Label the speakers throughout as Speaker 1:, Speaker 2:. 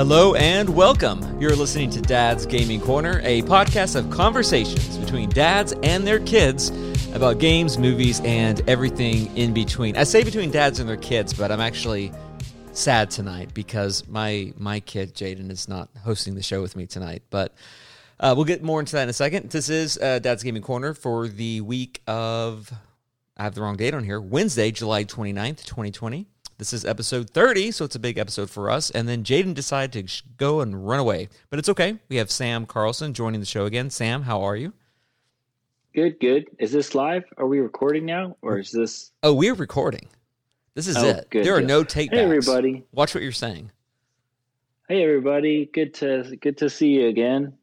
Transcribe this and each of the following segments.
Speaker 1: Hello and welcome. You're listening to Dad's Gaming Corner, a podcast of conversations between dads and their kids about games, movies, and everything in between. I say between dads and their kids, but I'm actually sad tonight because my my kid Jaiden is not hosting the show with me tonight. But uh, we'll get more into that in a second. This is uh, Dad's Gaming Corner for the week of I have the wrong date on here. Wednesday, July 29th, 2020. This is episode 30, so it's a big episode for us. And then Jaiden decided to go and run away. But it's okay. We have Sam Carlson joining the show again. Sam, how are you?
Speaker 2: Good, good. Is this live? Are we recording now? Or is this.
Speaker 1: Oh, we're recording. This is
Speaker 2: Oh,
Speaker 1: it.
Speaker 2: good
Speaker 1: there are
Speaker 2: deal.
Speaker 1: no take
Speaker 2: Hey, everybody.
Speaker 1: Watch what you're saying.
Speaker 2: Hey, everybody. Good to good to see you again.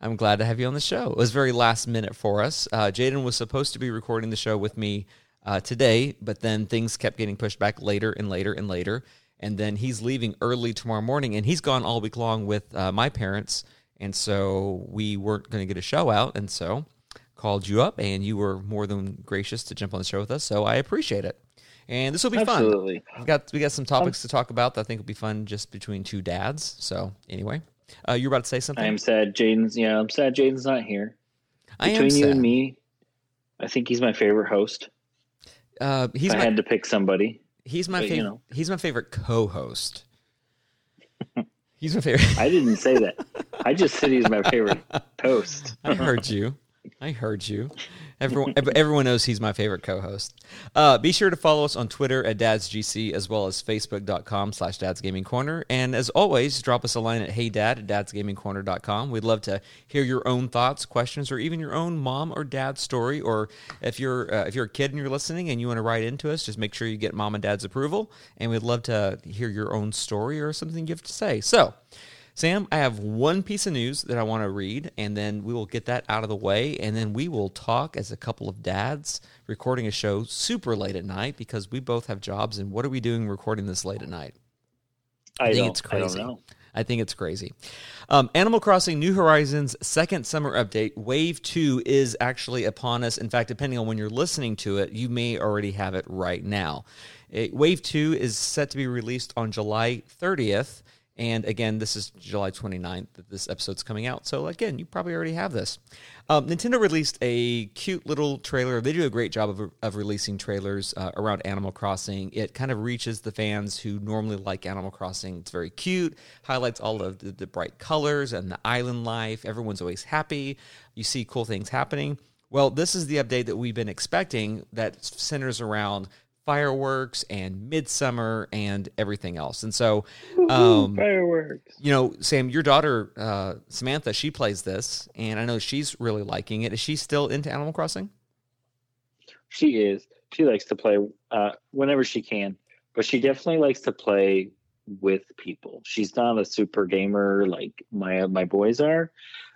Speaker 1: I'm glad to have you on the show. It was very last minute for us. Uh, Jaiden was supposed to be recording the show with me uh, today, but then things kept getting pushed back later and later and later. And then he's leaving early tomorrow morning, and he's gone all week long with uh, my parents. And so we weren't going to get a show out. And so called you up, and you were more than gracious to jump on the show with us. So I appreciate it. And this will be fun.
Speaker 2: Absolutely.
Speaker 1: We got we got some topics to talk about that I think will be fun just between two dads. So anyway, uh, you're about to say something.
Speaker 2: I am sad Jaiden's yeah, I'm sad Jaiden's not here.
Speaker 1: I am
Speaker 2: Between you
Speaker 1: sad.
Speaker 2: and me, I think he's my favorite host.
Speaker 1: Uh, he's
Speaker 2: I
Speaker 1: my
Speaker 2: had to pick somebody.
Speaker 1: he's my
Speaker 2: but, you
Speaker 1: favorite.
Speaker 2: know.
Speaker 1: He's my favorite co-host. he's my favorite.
Speaker 2: I didn't say that. I just said he's my favorite host.
Speaker 1: I heard you. I heard you. Everyone, everyone knows he's my favorite co-host. Uh, be sure to follow us on Twitter at dadsgc as well as facebook.com slash dadsgamingcorner. And as always, drop us a line at heydad at dadsgamingcorner.com. We'd love to hear your own thoughts, questions, or even your own mom or dad story. Or if you're uh, if you're a kid and you're listening and you want to write into us, just make sure you get mom and dad's approval. And we'd love to hear your own story or something you have to say. So Sam, I have one piece of news that I want to read, and then we will get that out of the way, and then we will talk as a couple of dads recording a show super late at night because we both have jobs. And what are we doing recording this late at night?
Speaker 2: I,
Speaker 1: think
Speaker 2: don't,
Speaker 1: it's
Speaker 2: I
Speaker 1: crazy.
Speaker 2: know.
Speaker 1: I think it's crazy. Um, Animal Crossing New Horizons second summer update, Wave 2, is actually upon us. In fact, depending on when you're listening to it, you may already have it right now. Uh, Wave 2 is set to be released on July 30th. And again, this is July 29th that this episode's coming out. So, again, you probably already have this. Um, Nintendo released a cute little trailer. They do a great job of, of releasing trailers uh, around Animal Crossing. It kind of reaches the fans who normally like Animal Crossing. It's very cute, highlights all of the, the bright colors and the island life. Everyone's always happy. You see cool things happening. Well, this is the update that we've been expecting that centers around fireworks and midsummer and everything else. And so, um,
Speaker 2: Fireworks.
Speaker 1: you know, Sam, your daughter uh, Samantha, she plays this, and I know she's really liking it. Is she still into Animal Crossing?
Speaker 2: She is. She likes to play uh, whenever she can, but she definitely likes to play with people. She's not a super gamer like my my boys are,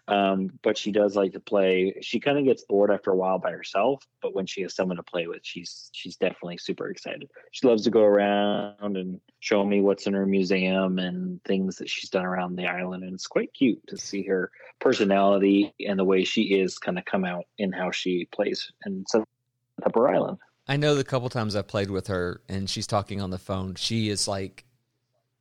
Speaker 2: um, but she does like to play. She kind of gets bored after a while by herself, but when she has someone to play with, she's she's definitely super excited. She loves to go around and show me what's in her museum and things that she's done around the island, and it's quite cute to see her personality and the way she is kind of come out in how she plays and set up her island.
Speaker 1: I know the couple times I've played with her, and she's talking on the phone. She is like,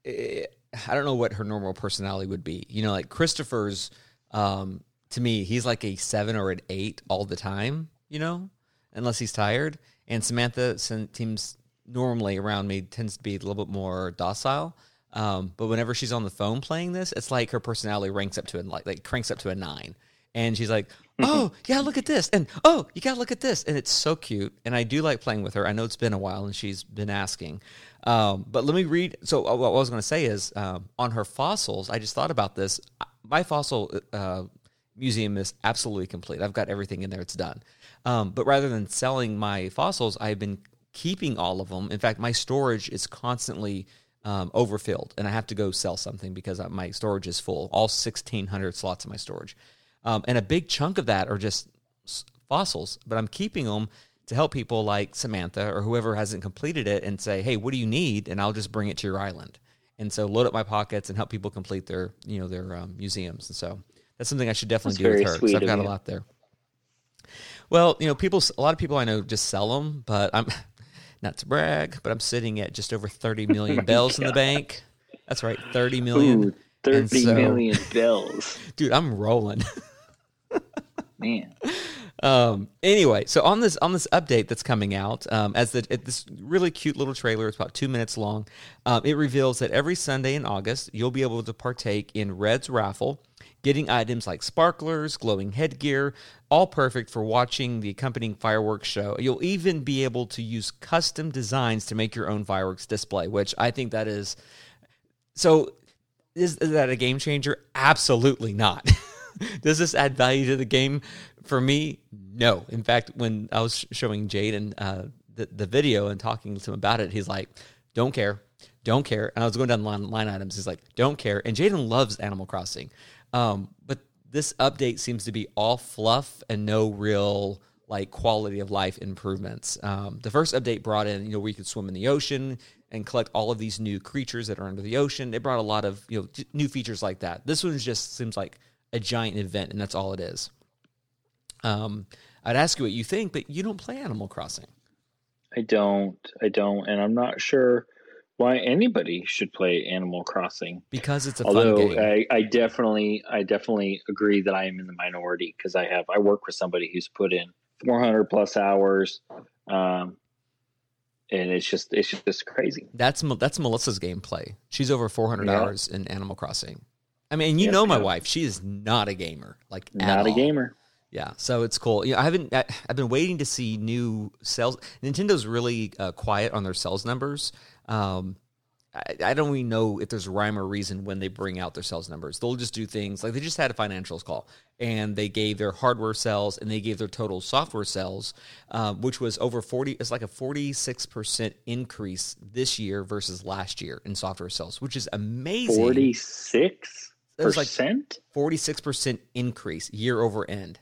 Speaker 1: eh, I don't know what her normal personality would be. You know, like Christopher's. Um, to me, he's like a seven or an eight all the time. You know, unless he's tired. And Samantha seems normally around me tends to be a little bit more docile. Um, but whenever she's on the phone playing this, it's like her personality ranks up to a like, like cranks up to a nine, and she's like, "Oh, yeah, look at this," and "Oh, you gotta look at this," and it's so cute. And I do like playing with her. I know it's been a while, and she's been asking. Um, but let me read. So uh, what I was going to say is um, on her fossils. I just thought about this. My fossil uh, museum is absolutely complete. I've got everything in there. It's done. Um, but rather than selling my fossils, I've been keeping all of them. In fact, my storage is constantly um, overfilled, and I have to go sell something because uh, my storage is full. All sixteen hundred slots of my storage, um, and a big chunk of that are just fossils. But I'm keeping them to help people like Samantha or whoever hasn't completed it, and say, "Hey, what do you need?" And I'll just bring it to your island. And so load up my pockets and help people complete their you know their um, museums. And so that's something I should definitely
Speaker 2: That's
Speaker 1: do with her
Speaker 2: sweet
Speaker 1: I've got a lot there. Well, you know, people. A lot of people I know just sell them, but I'm not to brag, but I'm sitting at just over 30 million bells in the bank. That's right, thirty million.
Speaker 2: Ooh, thirty
Speaker 1: so-
Speaker 2: million bills.
Speaker 1: Dude, I'm rolling.
Speaker 2: Man.
Speaker 1: Um, anyway, so on this on this update that's coming out, um, as the this really cute little trailer, it's about two minutes long. Um, it reveals that every Sunday in August, you'll be able to partake in Red's raffle, getting items like sparklers, glowing headgear, all perfect for watching the accompanying fireworks show. You'll even be able to use custom designs to make your own fireworks display, which I think that is so. Is, is that a game changer? Absolutely not. Does this add value to the game? For me, no. In fact, when I was showing Jaiden uh, the, the video and talking to him about it, he's like, don't care, don't care. And I was going down line, line items. He's like, don't care. And Jaiden loves Animal Crossing. Um, but this update seems to be all fluff and no real like quality of life improvements. Um, the first update brought in, you know, where you could swim in the ocean and collect all of these new creatures that are under the ocean. It brought a lot of you know j- new features like that. This one just seems like a giant event, and that's all it is. Um, I'd ask you what you think, but you don't play Animal Crossing.
Speaker 2: I don't. I don't, and I'm not sure why anybody should play Animal Crossing.
Speaker 1: because it's a fun
Speaker 2: Although
Speaker 1: game.
Speaker 2: I, I definitely, I definitely agree that I am in the minority because I have I work with somebody who's put in 400 plus hours, um, and it's just it's just crazy.
Speaker 1: that's that's Melissa's gameplay. She's over 400
Speaker 2: Yeah.
Speaker 1: hours in Animal Crossing. I mean, you
Speaker 2: Yep,
Speaker 1: know my wife; she is not a gamer. Like
Speaker 2: Not a
Speaker 1: all.
Speaker 2: gamer.
Speaker 1: Yeah, so it's cool. You know, I haven't. I, I've been waiting to see new sales. Nintendo's really uh, quiet on their sales numbers. Um, I, I don't even know if there's rhyme or reason when they bring out their sales numbers. They'll just do things like they just had a financials call and they gave their hardware sales and they gave their total software sales, um, which was over forty. It's like a forty six percent increase this year versus last year in software sales, which is amazing.
Speaker 2: 46
Speaker 1: It was like forty six percent increase year over end.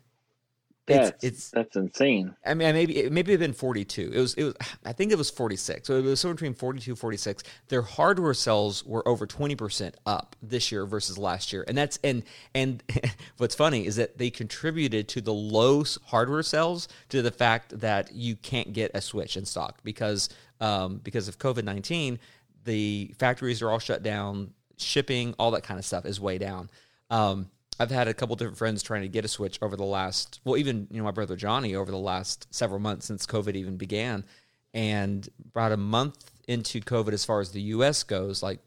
Speaker 1: It's-
Speaker 2: That's
Speaker 1: it's
Speaker 2: that's insane.
Speaker 1: I mean, maybe it maybe it been 42. It was it was I think it was 46. So it was somewhere between 42 46. Their hardware sales were over 20% up this year versus last year. And that's and and what's funny is that they contributed to the low hardware sales to the fact that you can't get a Switch in stock because um because of COVID-19, the factories are all shut down, shipping, all that kind of stuff is way down. Um I've had a couple different friends trying to get a Switch over the last, well, even you know my brother Johnny over the last several months since COVID even began, and about a month into COVID as far as the U.S. goes, like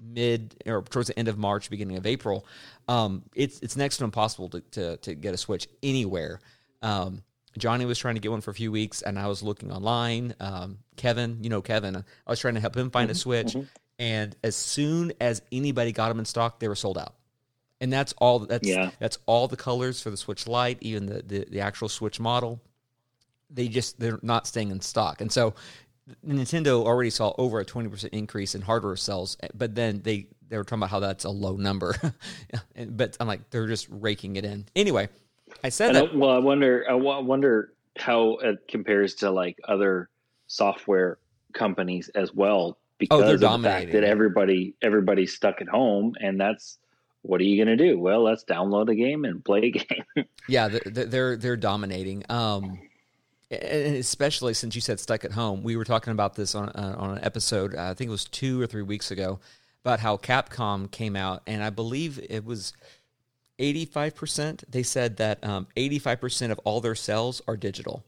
Speaker 1: mid or towards the end of March, beginning of April, um, it's it's next to impossible to, to to get a Switch anywhere. Um, Johnny was trying to get one for a few weeks, and I was looking online. Um, Kevin, you know Kevin, I was trying to help him find a Switch, and as soon as anybody got them in stock, they were sold out and that's all that's
Speaker 2: Yeah.
Speaker 1: that's all the colors for the switch lite even the, the the actual switch model they just they're not staying in stock and so nintendo already saw over a 20% increase in hardware sales eh, but then they they were talking about how that's a low number And- but i'm like they're just raking it in anyway i said
Speaker 2: I
Speaker 1: that
Speaker 2: well, I wonder. I wonder how it compares to like other software companies as well. Because
Speaker 1: Oh, they're
Speaker 2: of the fact
Speaker 1: dominating.
Speaker 2: that everybody everybody's stuck at home, and that's what are you going to do? Well, let's download a game and play a game.
Speaker 1: Yeah, th- th- they're they're dominating. Um, and especially since you said stuck at home, we were talking about this on uh, on an episode. Uh, I think it was two or three weeks ago about how Capcom came out, and I believe it was eighty five percent. They said that eighty five percent of all their sales are digital.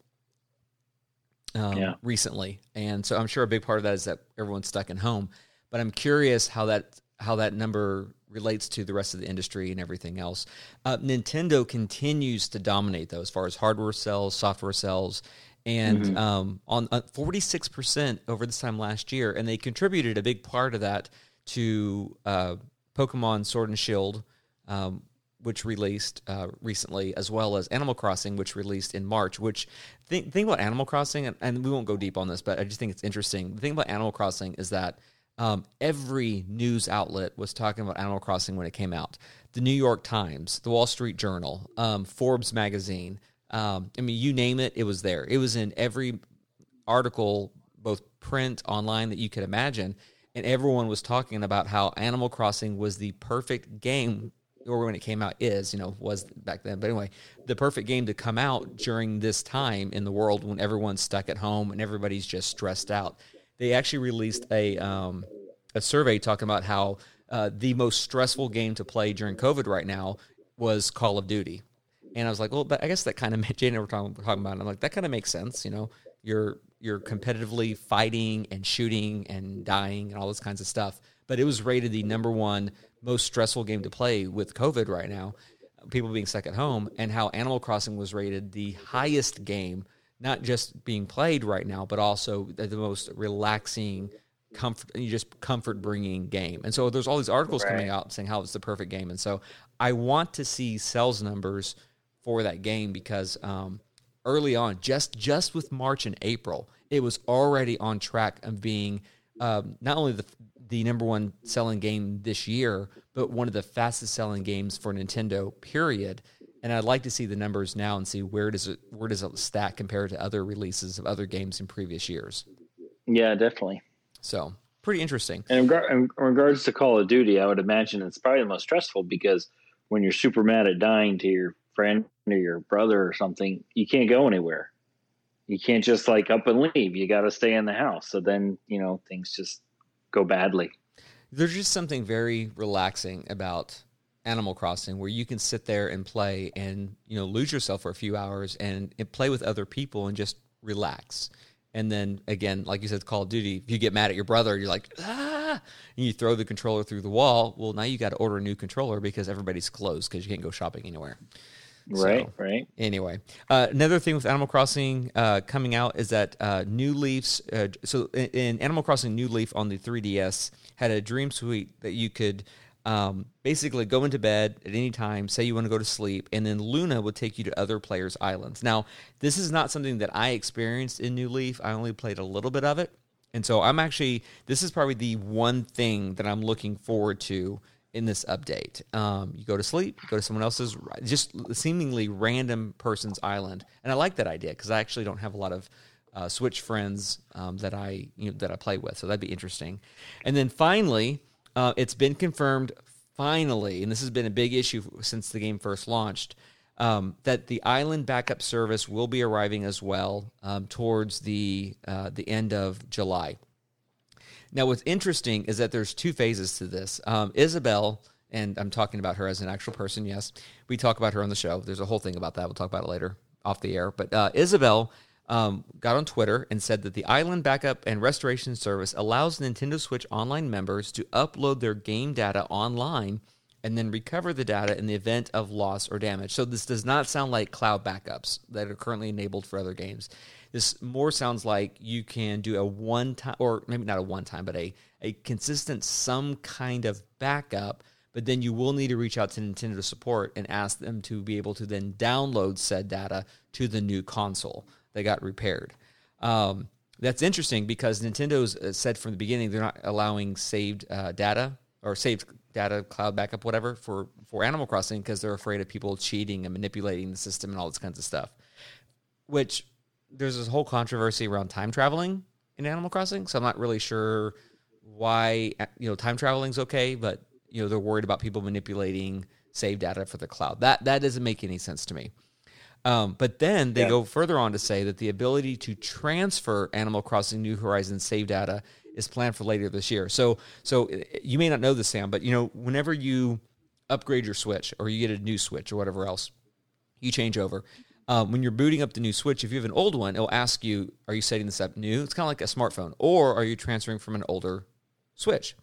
Speaker 1: Um,
Speaker 2: Yeah.
Speaker 1: Recently, and so I'm sure a big part of that is that everyone's stuck at home. But I'm curious how that how that number relates to the rest of the industry and everything else. Uh, Nintendo continues to dominate though, as far as hardware sales, software sales, and um, on forty six percent over this time last year, and they contributed a big part of that to uh, Pokemon Sword and Shield. Um, which released uh, recently, as well as Animal Crossing, which released in March. Which think think about Animal Crossing, and, and we won't go deep on this, but I just think it's interesting. The thing about Animal Crossing is that um, every news outlet was talking about Animal Crossing when it came out. The New York Times, the Wall Street Journal, um, Forbes magazine. Um, I mean, you name it, it was there. It was in every article, both print, online, that you could imagine. And everyone was talking about how Animal Crossing was the perfect game, or when it came out is, you know, was back then. But anyway, the perfect game to come out during this time in the world when everyone's stuck at home and everybody's just stressed out. They actually released a um, a survey talking about how uh, the most stressful game to play during COVID right now was Call of Duty. And I was like, well, but I guess that kind of Jay and were talking, talking about. It. I'm like, that kind of makes sense. You know, you're you're competitively fighting and shooting and dying and all those kinds of stuff. But it was rated the number one most stressful game to play with COVID right now, people being stuck at home, and how Animal Crossing was rated the highest game, not just being played right now, but also the most relaxing comfort just comfort bringing game and so there's all these articles right. coming out saying how it's the perfect game and so i want to see sales numbers for that game because um, early on just just with march and april it was already on track of being um, not only the the number one selling game this year, but one of the fastest selling games for Nintendo. Period. And I'd like to see the numbers now and see where does it where does it stack compared to other releases of other games in previous years.
Speaker 2: Yeah, definitely.
Speaker 1: So pretty interesting.
Speaker 2: And in, regard, in regards to Call of Duty, I would imagine it's probably the most stressful because when you're super mad at dying to your friend or your brother or something, you can't go anywhere. You can't just like up and leave. You got to stay in the house. So then you know things just go badly.
Speaker 1: There's just something very relaxing about Animal Crossing where you can sit there and play and you know lose yourself for a few hours and, and play with other people and just relax. And then again, like you said, Call of Duty, if you get mad at your brother, you're like, ah, and you throw the controller through the wall. Well, now you got to order a new controller because everybody's closed because you can't go shopping anywhere.
Speaker 2: Right, so, right.
Speaker 1: Anyway, uh, another thing with Animal Crossing uh, coming out is that uh, New Leafs. Uh, so in, in, Animal Crossing, New Leaf on the 3DS had a dream suite that you could um, basically go into bed at any time, say you want to go to sleep, and then Luna would take you to other players' islands. Now, this is not something that I experienced in New Leaf. I only played a little bit of it. And so I'm actually, this is probably the one thing that I'm looking forward to in this update. Um, you go to sleep, go to someone else's, just seemingly random person's island, and I like that idea because I actually don't have a lot of uh, Switch friends um, that I you know, that I play with, so that'd be interesting. And then finally, uh, it's been confirmed finally, and this has been a big issue since the game first launched. Um, that the island backup service will be arriving as well um, towards the uh, the end of July. Now, what's interesting is that there's two phases to this. Um, Isabelle, and I'm talking about her as an actual person. Yes, we talk about her on the show. There's a whole thing about that. We'll talk about it later off the air. But uh, Isabelle um, got on Twitter and said that the Island Backup and Restoration Service allows Nintendo Switch Online members to upload their game data online and then recover the data in the event of loss or damage. So this does not sound like cloud backups that are currently enabled for other games. This more sounds like you can do a one time, or maybe not a one time, but a, a consistent, some kind of backup. But then you will need to reach out to Nintendo support and ask them to be able to then download said data to the new console that got repaired. Um, that's interesting because Nintendo's uh, said from the beginning they're not allowing saved uh, data or saved data cloud backup whatever for for Animal Crossing because they're afraid of people cheating and manipulating the system and all this kinds of stuff. Which there's this whole controversy around time traveling in Animal Crossing, so I'm not really sure why you know time traveling is okay, but you know they're worried about people manipulating save data for the cloud. That that doesn't make any sense to me. Um, but then they yeah. go further on to say that the ability to transfer Animal Crossing New Horizons save data is planned for later this year. So so you may not know this, Sam, but you know whenever you upgrade your Switch or you get a new Switch or whatever else, you change over um, when you're booting up the new Switch, if you have an old one, it'll ask you, "Are you setting this up new?" It's kind of like a smartphone, or are you transferring from an older Switch?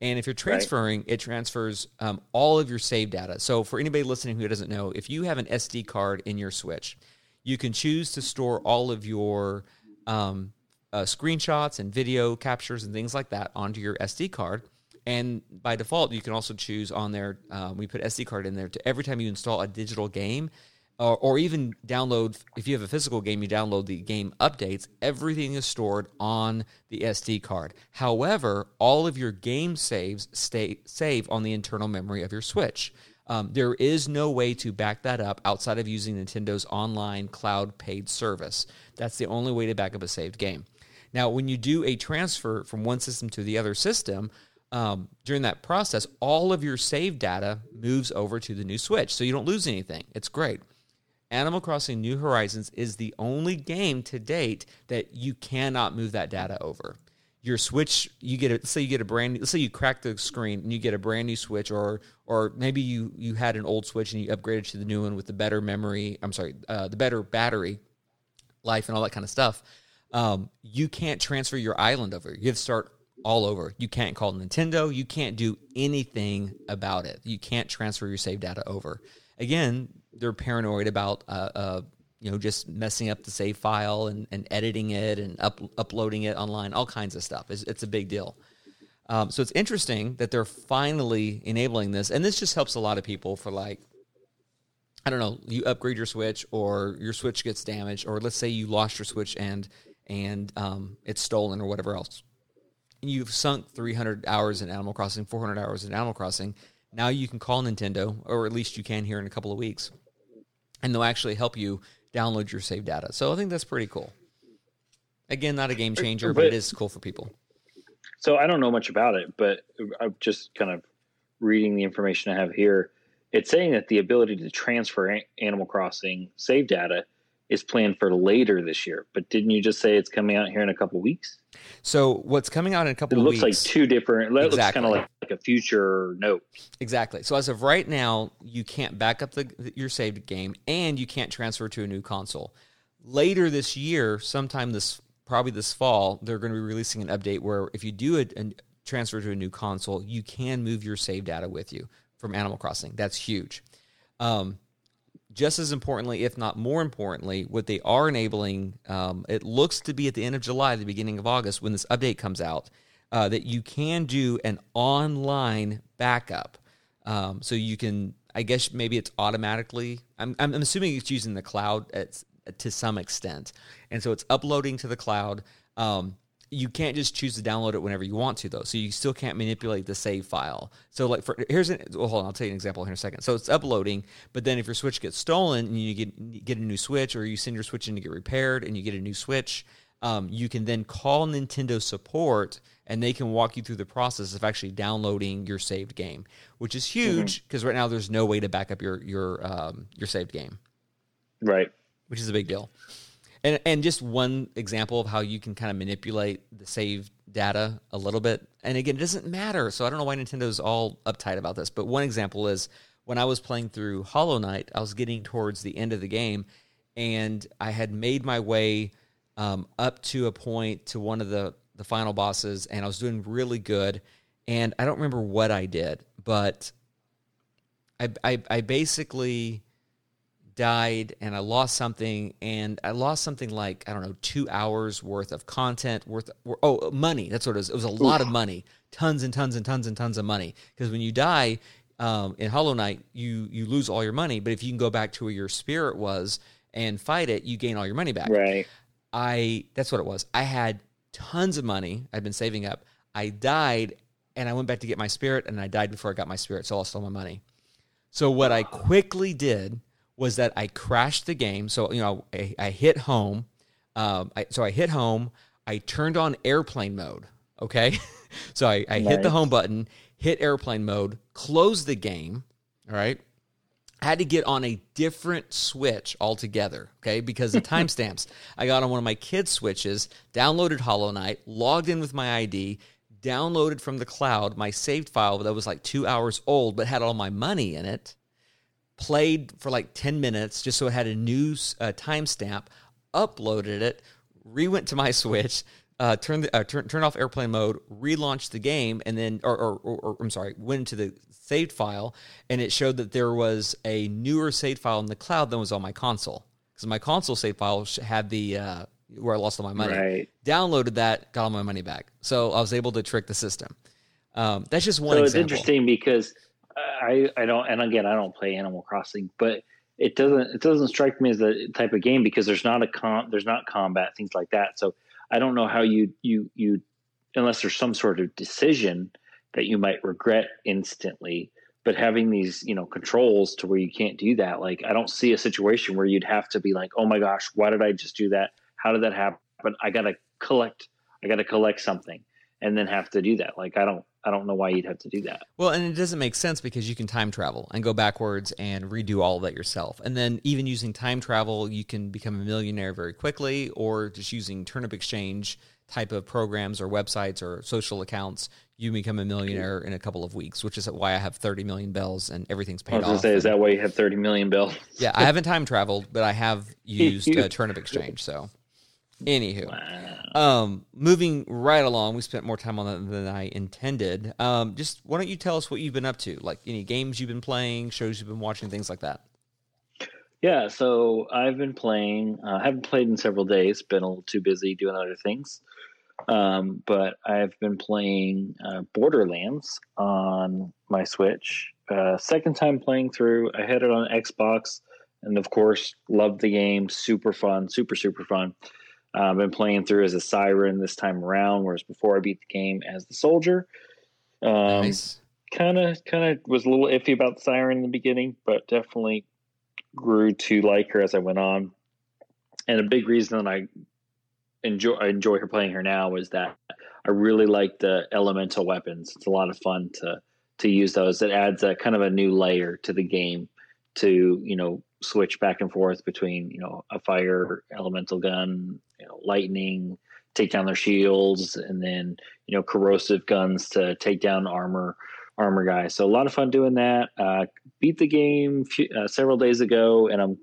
Speaker 1: And if you're transferring, right. it transfers um, all of your save data. So for anybody listening who doesn't know, if you have an SD card in your Switch, you can choose to store all of your um, uh, screenshots and video captures and things like that onto your SD card. And by default, you can also choose on there. Uh, we put SD card in there to every time you install a digital game, or, even download if you have a physical game you download the game updates everything is stored on the sd card however all of your game saves stay save on the internal memory of your switch um, there is no way to back that up outside of using nintendo's online cloud paid service that's the only way to back up a saved game now when you do a transfer from one system to the other system um, during that process, all of your save data moves over to the new Switch, so you don't lose anything. It's great. Animal Crossing New Horizons is the only game to date that you cannot move that data over. your switch you get a say you get a brand new let's say you crack the screen and you get a brand new switch or or maybe you you had an old switch and you upgraded to the new one with the better memory i'm sorry uh, the better battery life and all that kind of stuff um, you can't transfer your island over. You have to start all over. You can't call nintendo. You can't do anything about it. You can't transfer your save data over. Again they're paranoid about uh, uh, you know just messing up the save file and, and editing it and up, uploading it online all kinds of stuff. It's, it's a big deal. Um, so it's interesting that they're finally enabling this and this just helps a lot of people for like i don't know you upgrade your switch or your switch gets damaged or let's say you lost your switch and and um, it's stolen or whatever else. You've sunk 300 hours in animal crossing 400 hours in animal crossing. Now you can call nintendo or at least you can here in a couple of weeks and they'll actually help you download your save data. So I think that's pretty cool. Again, not a game changer, but, but it is cool for people.
Speaker 2: So I don't know much about it, but I'm just kind of reading the information I have here. It's saying that the ability to transfer Animal Crossing save data is planned for later this year. But didn't you just say it's coming out here in a couple weeks?
Speaker 1: So what's coming out in a couple
Speaker 2: it weeks?
Speaker 1: looks
Speaker 2: like two different. That exactly. looks kind of like, like, a future note.
Speaker 1: Exactly. So as of right now, you can't back up the, your saved game, and you can't transfer to a new console. Later this year, sometime this probably this fall, they're going to be releasing an update where if you do a, a transfer to a new console, you can move your save data with you from Animal Crossing. That's huge. Um, just as importantly, if not more importantly, what they are enabling, um, it looks to be at the end of July, the beginning of August, when this update comes out, uh, that you can do an online backup. Um, so you can, I guess maybe it's automatically, I'm, I'm assuming it's using the cloud at, to some extent. And so it's uploading to the cloud. Um, you can't just choose to download it whenever you want to though. So you still can't manipulate the save file. So like for here's an well hold on i'll tell you an example here in a second. So it's uploading but then if your switch gets stolen and you get get a new switch or you send your switch in to get repaired and you get a new switch um, you can then call nintendo support and they can walk you through the process of actually downloading your saved game which is huge because mm-hmm. right now there's no way to back up your your um, your saved game.
Speaker 2: Right.
Speaker 1: Which is a big deal and and just one example of how you can kind of manipulate the save data a little bit. And again, it doesn't matter. So I don't know why Nintendo's all uptight about this. But one example is when I was playing through Hollow Knight, I was getting towards the end of the game, and I had made my way um, up to a point to one of the the final bosses, and I was doing really good. And I don't remember what I did, but I, I, I basically died and I lost something and I lost something like I don't know two hours worth of content worth oh money. That's what it was. It was a lot of money. Tons and tons and tons and tons of money. Because when you die um, in Hollow Knight you you lose all your money. But if you can go back to where your spirit was and fight it you gain all your money back.
Speaker 2: Right.
Speaker 1: I that's what it was. I had tons of money. I'd been saving up. I died and I went back to get my spirit and I died before I got my spirit so I lost all my money. So what I quickly did was that I crashed the game. So you know, I, I hit home. Um, I, so I hit home. I turned on airplane mode. Okay, so I, I nice. hit the home button, hit airplane mode, closed the game. All right. I had to get on a different switch altogether, okay, because the timestamps. I got on one of my kids' switches, downloaded Hollow Knight, logged in with my ID, downloaded from the cloud my saved file that was like two hours old but had all my money in it played for like 10 minutes just so it had a new uh, timestamp, uploaded it, re went to my Switch, uh, turned, the, uh, turn, turned off airplane mode, relaunched the game, and then, or, or, or, or, I'm sorry, went into the saved file, and it showed that there was a newer saved file in the cloud than was on my console. Because my console save file had the, uh, where I lost all my money.
Speaker 2: Right.
Speaker 1: Downloaded that, got all my money back. So I was able to trick the system. Um, that's just one. So
Speaker 2: example. it's interesting because I I don't and again I don't play Animal Crossing, but it doesn't it doesn't strike me as the type of game because there's not a con there's not combat things like that. So I don't know how you you you unless there's some sort of decision that you might regret instantly. But having these you know controls to where you can't do that, like I don't see a situation where you'd have to be like, oh my gosh, why did I just do that? How did that happen? I got to collect. I got to collect something and then have to do that. Like I don't I don't know why you'd have to do that.
Speaker 1: Well, and it doesn't make sense because you can time travel and go backwards and redo all of that yourself. And then even using time travel, you can become a millionaire very quickly, or just using turnip exchange type of programs or websites or social accounts, you become a millionaire in a couple of weeks, which is why I have 30 million bells and everything's paid
Speaker 2: I was
Speaker 1: off.
Speaker 2: gonna say, is that why you have 30 million bells?
Speaker 1: yeah, I haven't time traveled, but I have used uh, turnip exchange. So, anywho.
Speaker 2: Wow.
Speaker 1: Um, moving right along, we spent more time on that than I intended. Um, just why don't you tell us what you've been up to? Like any games you've been playing, shows you've been watching, things like that.
Speaker 2: Yeah, so I've been playing. I uh, haven't played in several days. Been a little too busy doing other things. Um, but I've been playing uh, Borderlands on my Switch. Uh, second time playing through. I had it on Xbox, and of course, loved the game. Super fun, super super fun. Uh, I've been playing through as a siren this time around, whereas before I beat the game as the soldier. Um,
Speaker 1: nice.
Speaker 2: Kind of, kind of was a little iffy about the siren in the beginning, but definitely grew to like her as I went on. And a big reason that I enjoy I enjoy her playing her now is that I really like the elemental weapons. It's a lot of fun to to use those. It adds a kind of a new layer to the game to you know switch back and forth between you know a fire elemental gun, you know, lightning, take down their shields, and then you know corrosive guns to take down armor armor guys. So a lot of fun doing that. Uh, beat the game few, uh, several days ago, and I'm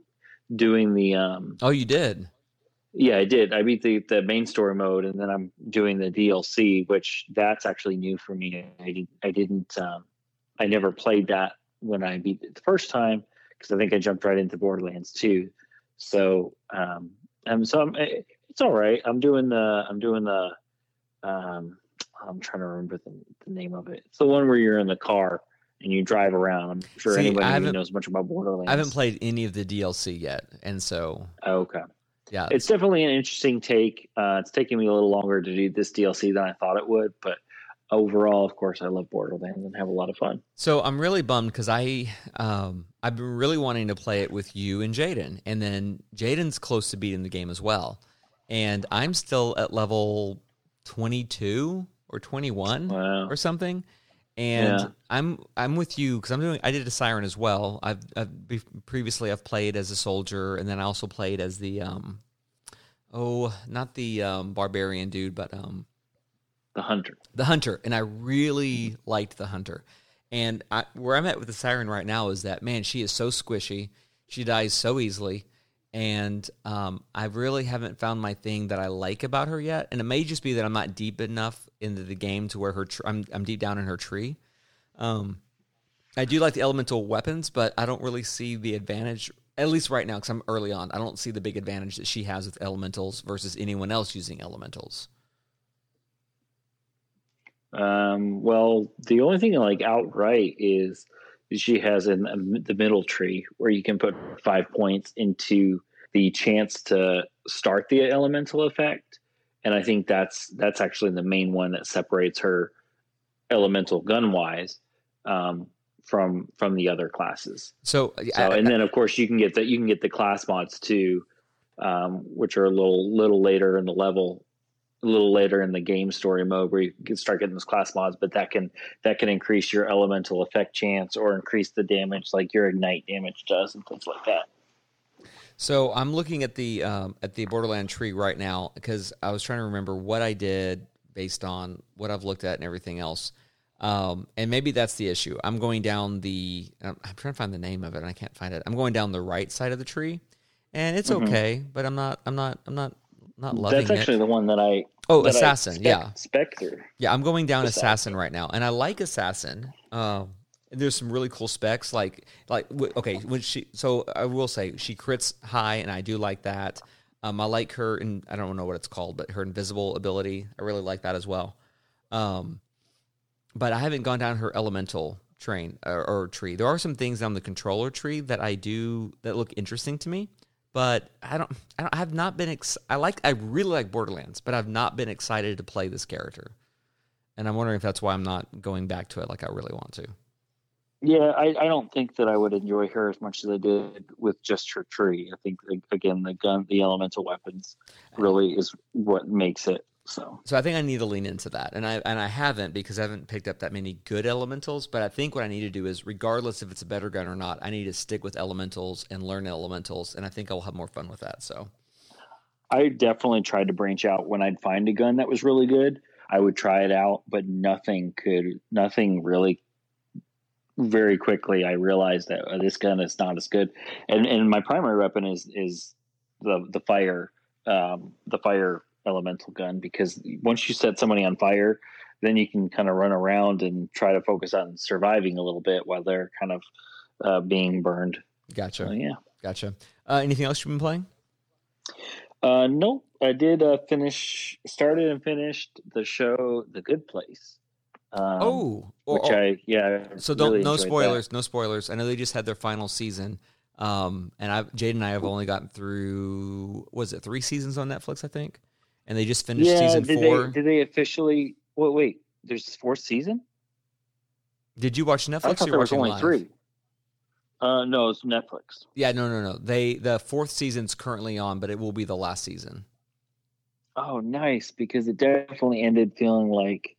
Speaker 2: doing the. Um,
Speaker 1: oh, you did.
Speaker 2: Yeah, I did. I beat the the main story mode, and then I'm doing the DLC, which that's actually new for me. I I didn't. Um, I never played that when I beat it the first time because I think I jumped right into Borderlands 2. So, um, um so I'm, eh, it's all right. I'm doing the, I'm doing the, um, I'm trying to remember the, the name of it. It's the one where you're in the car and you drive around. I'm sure See, anybody knows much about Borderlands.
Speaker 1: I haven't played any of the DLC yet, and so
Speaker 2: oh, okay,
Speaker 1: yeah,
Speaker 2: it's definitely an interesting take. Uh, it's taking me a little longer to do this DLC than I thought it would, but overall, of course, I love Borderlands and have a lot of fun.
Speaker 1: So I'm really bummed because I um, I've been really wanting to play it with you and Jaiden, and then Jaiden's close to beating the game as well, and I'm still at level 22 or 21
Speaker 2: wow.
Speaker 1: or something. And yeah. I'm I'm with you because I'm doing I did a siren as well. I've, I've, previously I've played as a soldier and then I also played as the um oh not the um, barbarian dude but um
Speaker 2: the hunter.
Speaker 1: The hunter, and I really liked the hunter. And I, where I'm at with the siren right now is that man, she is so squishy. She dies so easily, and um, I really haven't found my thing that I like about her yet. And it may just be that I'm not deep enough into the game to where her tr- I'm I'm deep down in her tree. Um, I do like the elemental weapons, but I don't really see the advantage. At least right now, because I'm early on, I don't see the big advantage that she has with elementals versus anyone else using elementals.
Speaker 2: Um, well, the only thing I like outright is she has in the middle tree where you can put five points into the chance to start the elemental effect, and I think that's that's actually the main one that separates her elemental gun wise um, from from the other classes.
Speaker 1: So,
Speaker 2: so I, and then of course you can get that you can get the class mods too, um, which are a little little later in the level a little later in the game story mode where you can start getting those class mods, but that can that can increase your elemental effect chance or increase the damage like your ignite damage does and things like that.
Speaker 1: So I'm looking at the um, at the Borderland tree right now because I was trying to remember what I did based on what I've looked at and everything else. Um, and maybe that's the issue. I'm going down the. I'm, I'm, trying to find the name of it, and I can't find it. I'm going down the right side of the tree, and it's mm-hmm. okay, but I'm not. I'm not. I'm not. Not loving
Speaker 2: That's actually
Speaker 1: it.
Speaker 2: the one that I
Speaker 1: Oh, Assassin, yeah.
Speaker 2: Spectre.
Speaker 1: Yeah, I'm going down Assassin. Assassin right now, and I like Assassin. Um, there's some really cool specs, like like okay, when she. So I will say she crits high, and I do like that. Um, I like her, and I don't know what it's called, but her invisible ability, I really like that as well. Um, but I haven't gone down her elemental train or, or tree. There are some things on the controller tree that I do that look interesting to me but I don't, I don't I have not been ex- I like I really like Borderlands, but I've not been excited to play this character. And I'm wondering if that's why I'm not going back to it like I really want to.
Speaker 2: Yeah, I, I don't think that I would enjoy her as much as I did with just her tree. I think again the gun, the elemental weapons, really is what makes it So
Speaker 1: So I think I need to lean into that, and I and I haven't because I haven't picked up that many good elementals. But I think what I need to do is, regardless if it's a better gun or not, I need to stick with elementals and learn elementals, and I think I'll have more fun with that. So
Speaker 2: I definitely tried to branch out when I'd find a gun that was really good. I would try it out, but nothing could, nothing really. Very quickly, I realized that uh, this gun is not as good, and and my primary weapon is is the the fire um, the fire elemental gun because once you set somebody on fire, then you can kind of run around and try to focus on surviving a little bit while they're kind of uh, being burned.
Speaker 1: gotcha,
Speaker 2: So, yeah.
Speaker 1: gotcha. Uh, anything else you've been playing?
Speaker 2: Uh, no, I did uh, finish, started and finished the show, The Good Place. Um,
Speaker 1: oh,
Speaker 2: which
Speaker 1: or-
Speaker 2: I yeah.
Speaker 1: so don't
Speaker 2: really
Speaker 1: no spoilers, no spoilers. I know they just had their final season. Um, and I, Jade and I have only gotten through, was it three seasons on Netflix? I think, and they just finished
Speaker 2: Yeah,
Speaker 1: season
Speaker 2: did
Speaker 1: four.
Speaker 2: they did they officially? Wait, wait. There's fourth season.
Speaker 1: Did you watch Netflix?
Speaker 2: I thought there was only
Speaker 1: live?
Speaker 2: three. Uh, no, it's Netflix.
Speaker 1: Yeah, no, no, no. They the fourth season's currently on, but it will be the last season.
Speaker 2: Oh, nice because it definitely ended feeling like,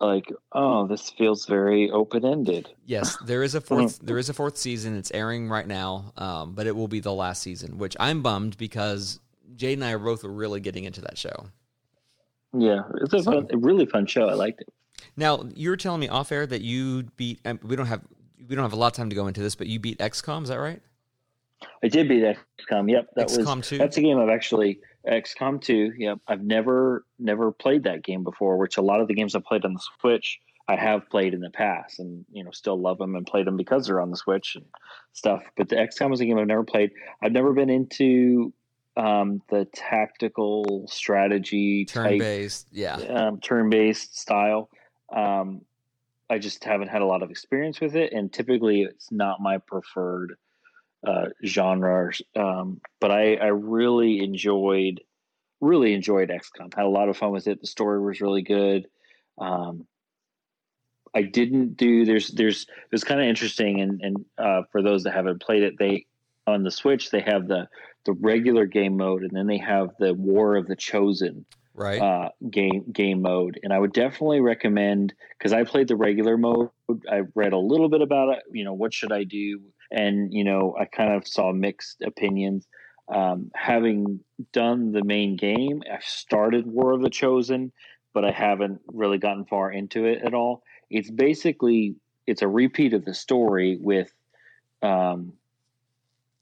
Speaker 2: like oh, this feels very open ended.
Speaker 1: Yes, there is a fourth. there is a fourth season. It's airing right now, um, but it will be the last season, which I'm bummed because Jade and I are both really getting into that show.
Speaker 2: Yeah, it's a, fun, a really fun show. I liked it.
Speaker 1: Now you were telling me off air that you beat. um, We don't have we don't have a lot of time to go into this, but you beat XCOM. Is that right?
Speaker 2: I did beat XCOM. Yep, that
Speaker 1: XCOM
Speaker 2: was
Speaker 1: 2?
Speaker 2: that's a game I've actually XCOM two. Yep, I've never never played that game before. Which a lot of the games I've played on the Switch, I have played in the past, and you know still love them and played them because they're on the Switch and stuff. But the XCOM is a game I've never played. I've never been into um, the tactical strategy
Speaker 1: turn based, Yeah.
Speaker 2: um, turn-based style. Um, I just haven't had a lot of experience with it, and typically it's not my preferred uh, genre. Um, but I, I really enjoyed, really enjoyed XCOM. Had a lot of fun with it. The story was really good. Um, I didn't do. There's there's it's kind of interesting, and and uh, for those that haven't played it, they on the Switch they have the the regular game mode, and then they have the War of the Chosen
Speaker 1: Right.
Speaker 2: uh, game game mode, and I would definitely recommend because I played the regular mode. I read a little bit about it. You know, what should I do? And you know, I kind of saw mixed opinions. Um, having done the main game, I've started War of the Chosen, but I haven't really gotten far into it at all. It's basically it's a repeat of the story with um,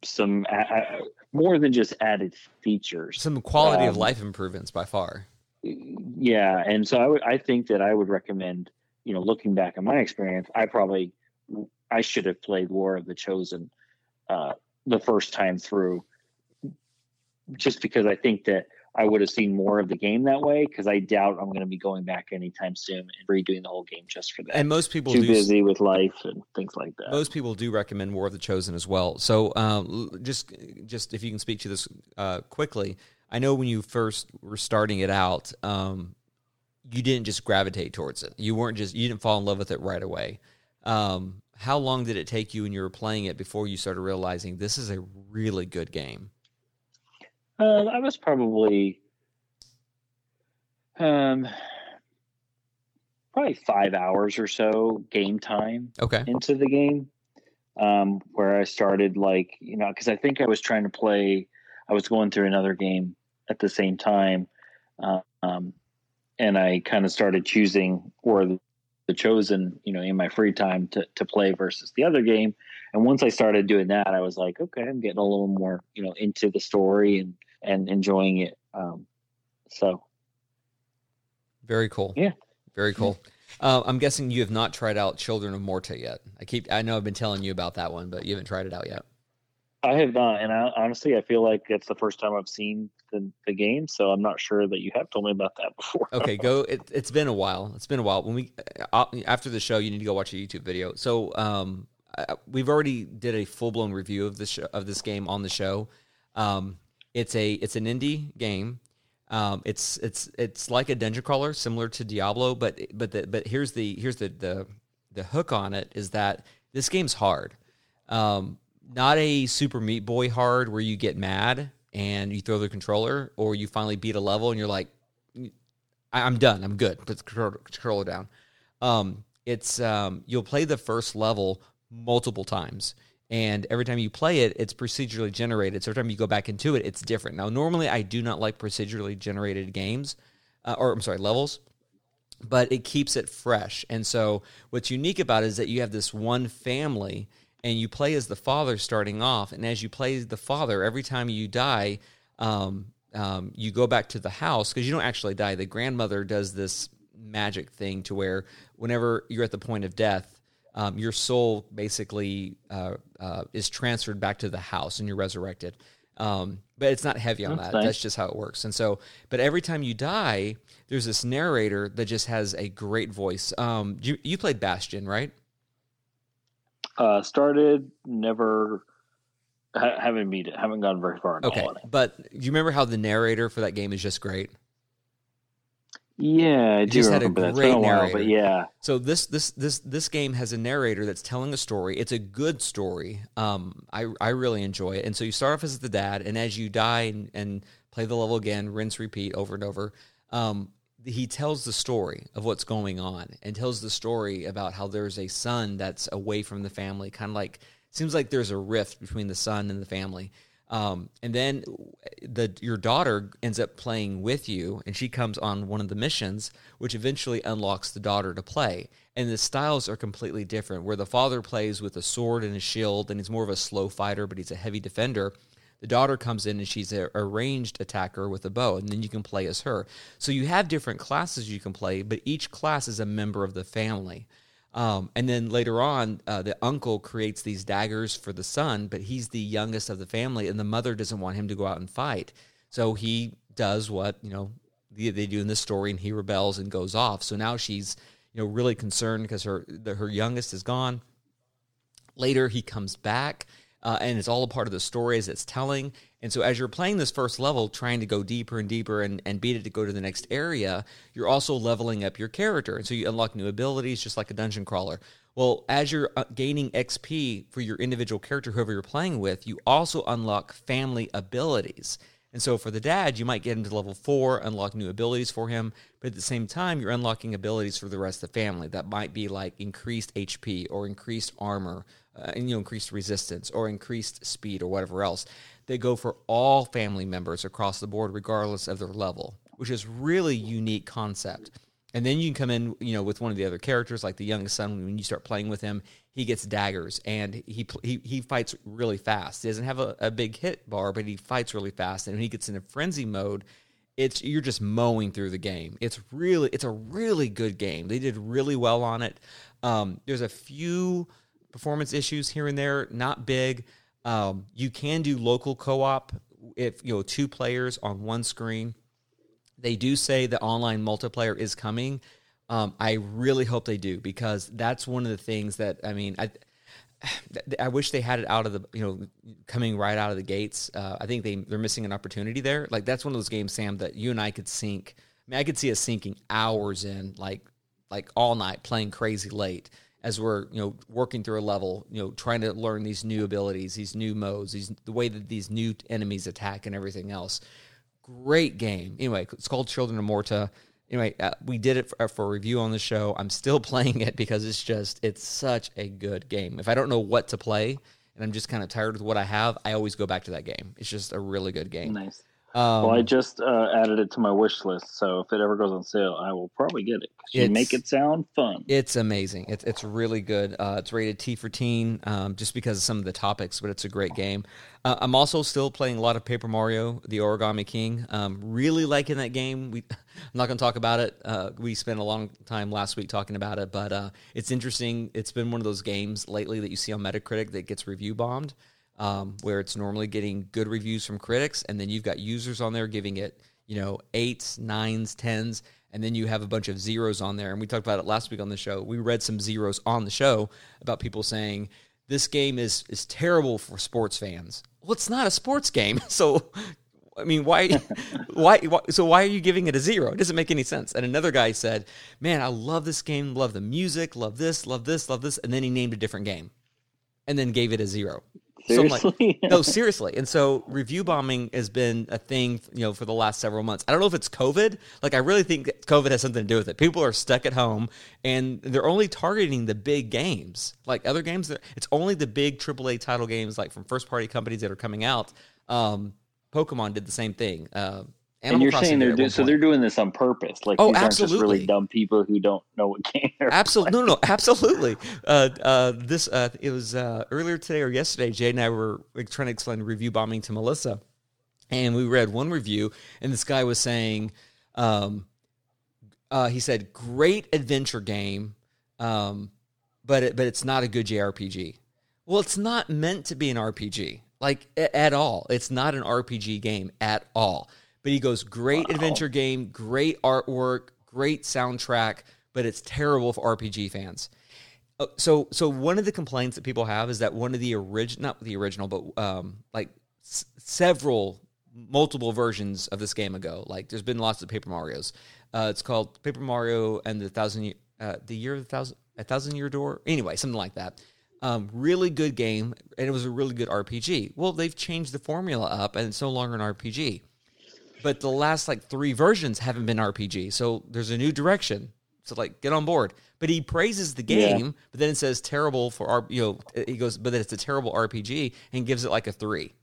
Speaker 2: some a- more than just added features
Speaker 1: Some quality of
Speaker 2: um,
Speaker 1: life improvements by far.
Speaker 2: yeah and so i would i think that i would recommend you know looking back on my experience i probably i should have played war of the chosen uh the first time through just because i think that i would have seen more of the game that way because i doubt i'm going to be going back anytime soon and redoing the whole game just for that
Speaker 1: And most people
Speaker 2: too
Speaker 1: do.
Speaker 2: busy with life and things like that
Speaker 1: Most people do recommend War of the Chosen as well. So, um, just just if you can speak to this uh, quickly, I know when you first were starting it out, um, you didn't just gravitate towards it. You weren't just you didn't fall in love with it right away. Um, how long did it take you when you were playing it before you started realizing this is a really good game?
Speaker 2: Uh, i was probably um probably five hours or so game time
Speaker 1: Okay,
Speaker 2: into the game um, where I started like you know because I think I was trying to play I was going through another game at the same time uh, um, and I kind of started choosing or the, the chosen you know in my free time to, to play versus the other game. And once I started doing that I was like okay I'm getting a little more you know into the story and and enjoying it um, so
Speaker 1: very cool.
Speaker 2: Yeah.
Speaker 1: very cool. Uh, I'm guessing you have not tried out Children of Morta yet. I keep I know I've been telling you about that one, but you haven't tried it out yet.
Speaker 2: I have not, and I, honestly, I feel like it's the first time I've seen the, the game, so I'm not sure that you have told me about that before.
Speaker 1: okay, go. It, it's been a while. It's been a while. When we uh, after the show, you need to go watch a YouTube video. So, um, I, we've already did a full blown review of this show, of this game on the show. Um, it's a it's an indie game. Um, it's it's it's like a dungeon crawler, similar to Diablo, but but the, but here's the here's the the the hook on it is that this game's hard. Um, not a Super Meat Boy hard where you get mad and you throw the controller, or you finally beat a level and you're like, I, am done. I'm good. Put the controller down. Um, it's um, you'll play the first level multiple times, and every time you play it, it's procedurally generated. So every time you go back into it, it's different. Now, normally I do not like procedurally generated games, uh, or I'm sorry, levels, but it keeps it fresh. And so what's unique about it is that you have this one family, and you play as the father starting off, and as you play the father, every time you die. Um, um, you go back to the house because you don't actually die. The grandmother does this magic thing to where whenever you're at the point of death, um, your soul basically uh, uh, is transferred back to the house and you're resurrected. Um, but it's not heavy on That's that. Nice. That's just how it works. And so, but every time you die, there's this narrator that just has a great voice. Um, you, you played Bastion, right?
Speaker 2: Uh, started, never haven't beat it. Haven't gone very far.
Speaker 1: okay, but do you remember how the narrator for that game is just great?
Speaker 2: Yeah, I do just had a great narrator. While, but yeah.
Speaker 1: So this this this this game has a narrator that's telling a story. It's a good story. Um, I I really enjoy it. And so you start off as the dad, and as you die and, and play the level again, rinse, repeat over and over. Um, he tells the story of what's going on and tells the story about how there's a son that's away from the family, kind of like seems like there's a rift between the son and the family. Um, and then the your daughter ends up playing with you, and she comes on one of the missions, which eventually unlocks the daughter to play. And the styles are completely different. Where the father plays with a sword and a shield, and he's more of a slow fighter, but he's a heavy defender. The daughter comes in and she's a, a ranged attacker with a bow, and then you can play as her. So you have different classes you can play, but each class is a member of the family. Um, and then later on, uh, the uncle creates these daggers for the son, but he's the youngest of the family, and the mother doesn't want him to go out and fight. So he does what you know they, they do in this story, and he rebels and goes off. So now she's you know really concerned because her the, her youngest is gone. Later, he comes back, uh, and it's all a part of the story as it's telling. And so as you're playing this first level, trying to go deeper and deeper and, and beat it to go to the next area, you're also leveling up your character. And so you unlock new abilities just like a dungeon crawler. Well, as you're uh, gaining XP for your individual character, whoever you're playing with, you also unlock family abilities. And so for the dad, you might get him to level four, unlock new abilities for him, but at the same time, you're unlocking abilities for the rest of the family. That might be like increased HP or increased armor, uh, and you know, increased resistance or increased speed or whatever else. They go for all family members across the board, regardless of their level, which is really unique concept. And then you can come in, you know, with one of the other characters, like the youngest son. When you start playing with him, he gets daggers and he he, he fights really fast. He doesn't have a, a big hit bar, but he fights really fast. And when he gets in a frenzy mode, it's you're just mowing through the game. It's really it's a really good game. They did really well on it. Um, there's a few performance issues here and there, not big. Um, you can do local co-op if you know two players on one screen. They do say the online multiplayer is coming. Um, I really hope they do because that's one of the things that I mean. I I wish they had it out of the you know coming right out of the gates. Uh, I think they they're missing an opportunity there. Like that's one of those games, Sam, that you and I could sink. I mean, I could see us sinking hours in, like like all night, playing crazy late as we're you know working through a level, you know, trying to learn these new abilities, these new modes, these the way that these new enemies attack and everything else. Great game. Anyway, it's called Children of Morta. Anyway, uh, we did it for, for review on the show. I'm still playing it because it's just it's such a good game. If I don't know what to play and I'm just kind of tired with what I have, I always go back to that game. It's just a really good game.
Speaker 2: Nice. Um, well, I just uh, added it to my wish list, so if it ever goes on sale, I will probably get it. You make it sound fun.
Speaker 1: It's amazing. It's it's really good. Uh, it's rated T for teen, um, just because of some of the topics, but it's a great game. Uh, I'm also still playing a lot of Paper Mario: The Origami King. Um, really liking that game. We, I'm not going to talk about it. Uh, we spent a long time last week talking about it, but uh, it's interesting. It's been one of those games lately that you see on Metacritic that gets review bombed um, where it's normally getting good reviews from critics, and then you've got users on there giving it, you know, eights, nines, tens, and then you have a bunch of zeros on there. And we talked about it last week on the show. We read some zeros on the show about people saying this game is is terrible for sports fans. Well, it's not a sports game, so I mean, why, why, why, So why are you giving it a zero? It doesn't make any sense. And another guy said, "Man, I love this game. Love the music. Love this. Love this. Love this." And then he named a different game, and then gave it a zero. So I'm like, no, seriously. And so review bombing has been a thing, you know, for the last several months. I don't know if it's COVID. Like, I really think COVID has something to do with it. People are stuck at home and they're only targeting the big games. Like other games, that it's only the big AAA title games, like from first party companies that are coming out. Um, Pokemon did the same thing. Uh,
Speaker 2: and you're
Speaker 1: Crossing
Speaker 2: saying they're do, so they're doing this on purpose. Like
Speaker 1: Oh,
Speaker 2: these aren't just
Speaker 1: absolutely.
Speaker 2: really dumb people who don't know what game. They're
Speaker 1: Absolutely, no, no, no, absolutely. Uh, uh, this uh, it was uh, earlier today or yesterday. Jay and I were like, trying to explain review bombing to Melissa, and we read one review, and this guy was saying, um, uh, he said, "Great adventure game, um, but it, but it's not a good JRPG." Well, it's not meant to be an RPG, like at all. It's not an RPG game at all. But he goes, great adventure game, great artwork, great soundtrack, but it's terrible for RPG fans. Uh, So, so one of the complaints that people have is that one of the original, not the original, but um, like s- several, multiple versions of this game ago. Like, there's been lots of Paper Mario's. Uh, it's called Paper Mario and the thousand, Year- uh, the year of the thousand, a thousand year door. Anyway, something like that. Um, really good game, and it was a really good RPG. Well, they've changed the formula up, and it's no longer an RPG but the last like three versions haven't been RPG. So there's a new direction. So like get on board. But he praises the
Speaker 2: Yeah.
Speaker 1: game, but then it says terrible for our you know he goes, but then it's a terrible RPG and gives it like a three.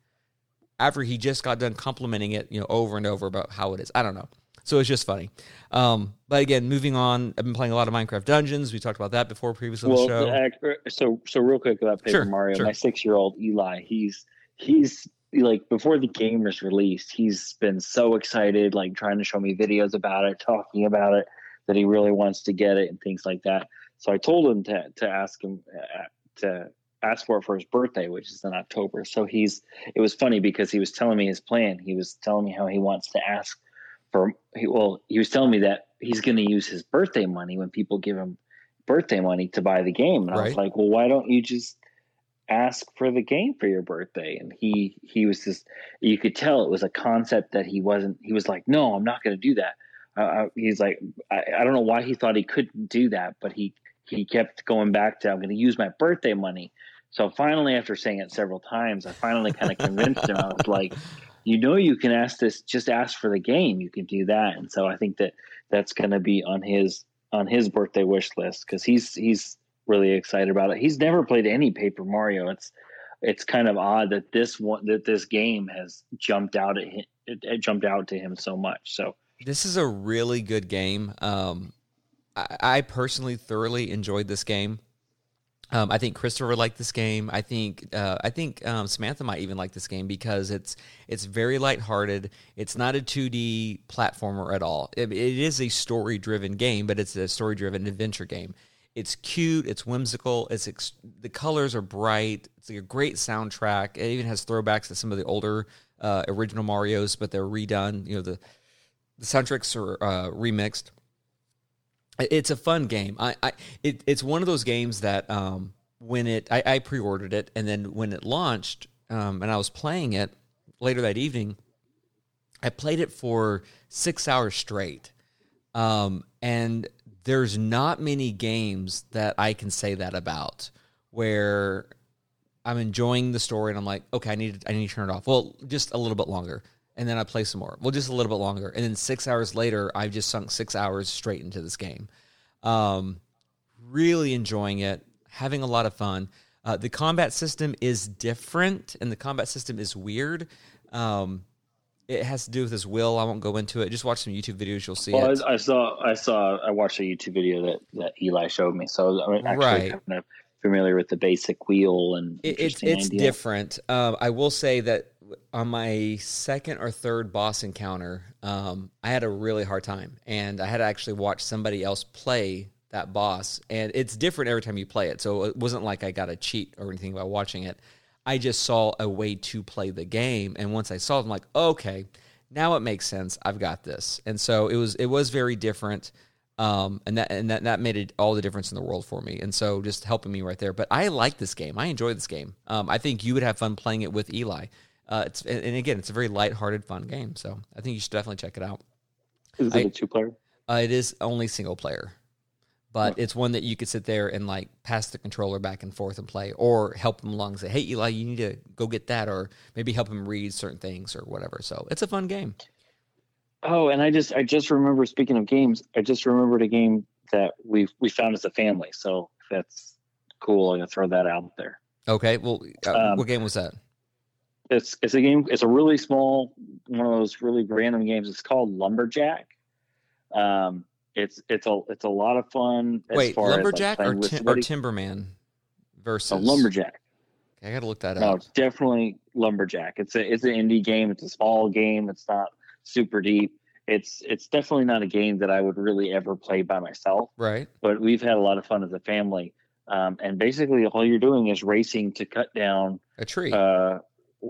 Speaker 1: After he just got done complimenting it, you know, over and over about how it is. I don't know. So it's just funny. Um, but again, moving on, I've been playing a lot of Minecraft Dungeons. We talked about that before previously on the show.
Speaker 2: the so so real quick about Paper
Speaker 1: Sure,
Speaker 2: Mario.
Speaker 1: sure.
Speaker 2: My six year old Eli, he's he's like before the game was released, he's been so excited, like trying to show me videos about it, talking about it, that he really wants to get it and things like that. So I told him to to ask him uh, to ask for it for his birthday, which is in October. So he's it was funny because he was telling me his plan. He was telling me how he wants to ask for he, well, he was telling me that he's going to use his birthday money when people give him birthday money to buy the game. And I was like, well, why don't you just ask for the game for your birthday? And he he was just you could tell it was a concept that he wasn't. He was like, no, I'm not going to do that. Uh, uh, he's like, I, I don't know why he thought he couldn't do that, but he he kept going back to I'm going to use my birthday money. So finally, after saying it several times, I finally kind of convinced him. I was like, you know, you can ask this, just ask for the game. You can do that. And so I think that that's going to be on his on his birthday wish list because he's he's really excited about it. He's never played any Paper Mario. It's it's kind of odd that this one that this game has jumped out at him, it, it jumped out to him so much. So
Speaker 1: This is a really good game. Um, I, I personally thoroughly enjoyed this game. Um, I think Christopher liked this game. I think uh, I think um, Samantha might even like this game because it's it's very lighthearted. It's not a 2D platformer at all. It, it is a story driven game, but it's a story driven adventure game. It's cute. It's whimsical. It's ex- the colors are bright. It's like a great soundtrack. It even has throwbacks to some of the older uh, original Mario's, but they're redone. You know the the soundtracks are uh, remixed. It's a fun game. I, I it, it's one of those games that um, when it I, I pre-ordered it and then when it launched um, and I was playing it later that evening, I played it for six hours straight. Um, and there's not many games that I can say that about where I'm enjoying the story and I'm like, okay, I need to, I need to turn it off. Well, just a little bit longer. And then I play some more. Well, just a little bit longer. And then six hours later, I've just sunk six hours straight into this game. Um, really enjoying it, having a lot of fun. Uh, the combat system is different and the combat system is weird. Um, it has to do with his will. I won't go into it. Just watch some YouTube videos. You'll see
Speaker 2: well,
Speaker 1: it.
Speaker 2: I, I saw I saw I watched a YouTube video that that Eli showed me. So I'm actually
Speaker 1: Right.
Speaker 2: kind of familiar with the basic wheel and
Speaker 1: It, it's it's
Speaker 2: idea.
Speaker 1: different. Um, I will say that on my second or third boss encounter, um, I had a really hard time, and I had to actually watch somebody else play that boss, and it's different every time you play it. So it wasn't like I got a cheat or anything by watching it. I just saw a way to play the game, and once I saw it, I'm like, okay, now it makes sense. I've got this, and so it was it was very different. Um, and that and that, that made it all the difference in the world for me. And so just helping me right there. But I like this game. I enjoy this game. Um, I think you would have fun playing it with Eli. Uh, it's and again, it's a very lighthearted, fun game. So I think you should definitely check it out.
Speaker 2: Is it a two player?
Speaker 1: Uh, it is only single player, but it's one that you could sit there and like pass the controller back and forth and play, or help them along and say, "Hey, Eli, you need to go get that," or maybe help him read certain things or whatever. So it's a fun game.
Speaker 2: Oh, and I just I just remember speaking of games, I just remembered a game that we we found as a family. So that's cool. I'm gonna throw that out there.
Speaker 1: Okay, well, uh,
Speaker 2: Um,
Speaker 1: what game was that?
Speaker 2: It's it's a game. It's a really small one of those really random games. It's called Lumberjack. Um, it's it's a it's a lot of fun. As
Speaker 1: Wait,
Speaker 2: far
Speaker 1: lumberjack
Speaker 2: as, like,
Speaker 1: or, tim- or. Timberman versus
Speaker 2: So lumberjack.
Speaker 1: I got to look that up.
Speaker 2: No,
Speaker 1: up.
Speaker 2: it's definitely lumberjack. It's a it's an indie game. It's a small game. It's not super deep. It's it's definitely not a game that I would really ever play by myself.
Speaker 1: Right.
Speaker 2: But we've had a lot of fun as a family. Um, and basically, all you're doing is racing to cut down
Speaker 1: A tree.
Speaker 2: uh,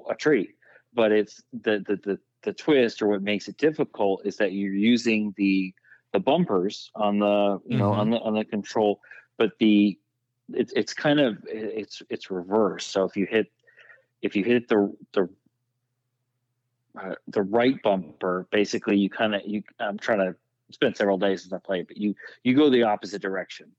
Speaker 2: a tree. But it's the, the the the twist, or what makes it difficult, is that you're using the the bumpers on the you know
Speaker 1: Mhm.
Speaker 2: on the on the control, but the it's it's kind of it's it's reverse. So if you hit if you hit the the uh, the right bumper, basically you kind of you. I'm trying to. It's been several days since I played, but you you go the opposite direction,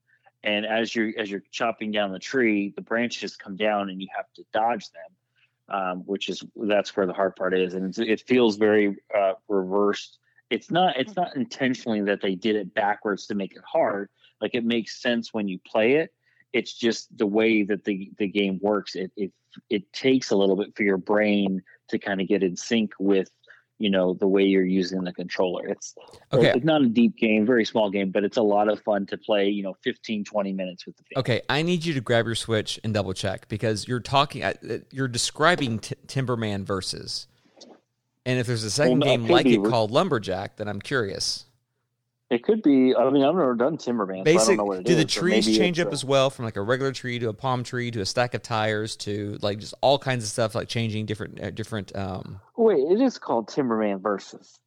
Speaker 2: and as you're as you're chopping down the tree, the branches come down, and you have to dodge them, um, which is that's where the hard part is, and it's, it feels very uh, reversed. It's not it's not intentionally that they did it backwards to make it hard. Like it makes sense when you play it. It's just the way that the the game works. It it it takes a little bit for your brain to kind of get in sync with you know the way you're using the controller it's
Speaker 1: Okay.
Speaker 2: it's not a deep game very small game but it's a lot of fun to play you know 15 20 minutes with the family.
Speaker 1: Okay, I need you to grab your Switch and double check because you're talking, uh, uh, you're describing t- Timberman versus, and if there's a second
Speaker 2: Well,
Speaker 1: game like it
Speaker 2: re-
Speaker 1: called Lumberjack, then I'm curious.
Speaker 2: it could be i mean i've never done timberman so i
Speaker 1: Basic,
Speaker 2: don't know what it
Speaker 1: do
Speaker 2: is,
Speaker 1: the trees change up
Speaker 2: a-
Speaker 1: as well from like a regular tree to a palm tree to a stack of tires to like just all kinds of stuff like changing different uh, different. um
Speaker 2: wait it is called timberman versus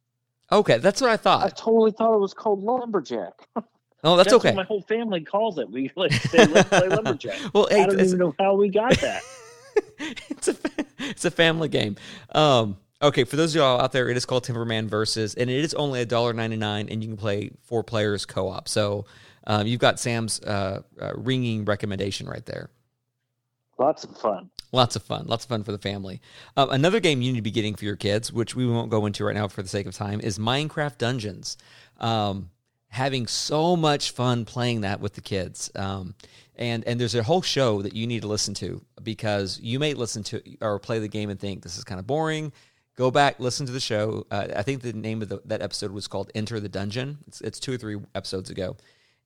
Speaker 1: Okay, that's what I thought.
Speaker 2: i totally thought it was called lumberjack
Speaker 1: Oh, that's, okay.
Speaker 2: what my whole family calls it we like say let's play lumberjack
Speaker 1: well, hey,
Speaker 2: i don't even know how we got that
Speaker 1: it's a it's a family game. Um, okay, for those of y'all out there, it is called Timberman Versus, and it is only a dollar ninety nine, and you can play four players co op. So um, you've got Sam's uh, uh, ringing recommendation right there.
Speaker 2: lots of fun
Speaker 1: Lots of fun, lots of fun for the family. Um, another game you need to be getting for your kids, which we won't go into right now for the sake of time, is Minecraft Dungeons. Um, having so much fun playing that with the kids. Um, and and there's a whole show that you need to listen to because you may listen to or play the game and think this is kind of boring. Go back, listen to the show. Uh, I think the name of the, that episode was called "Enter the Dungeon." It's, it's two or three episodes ago,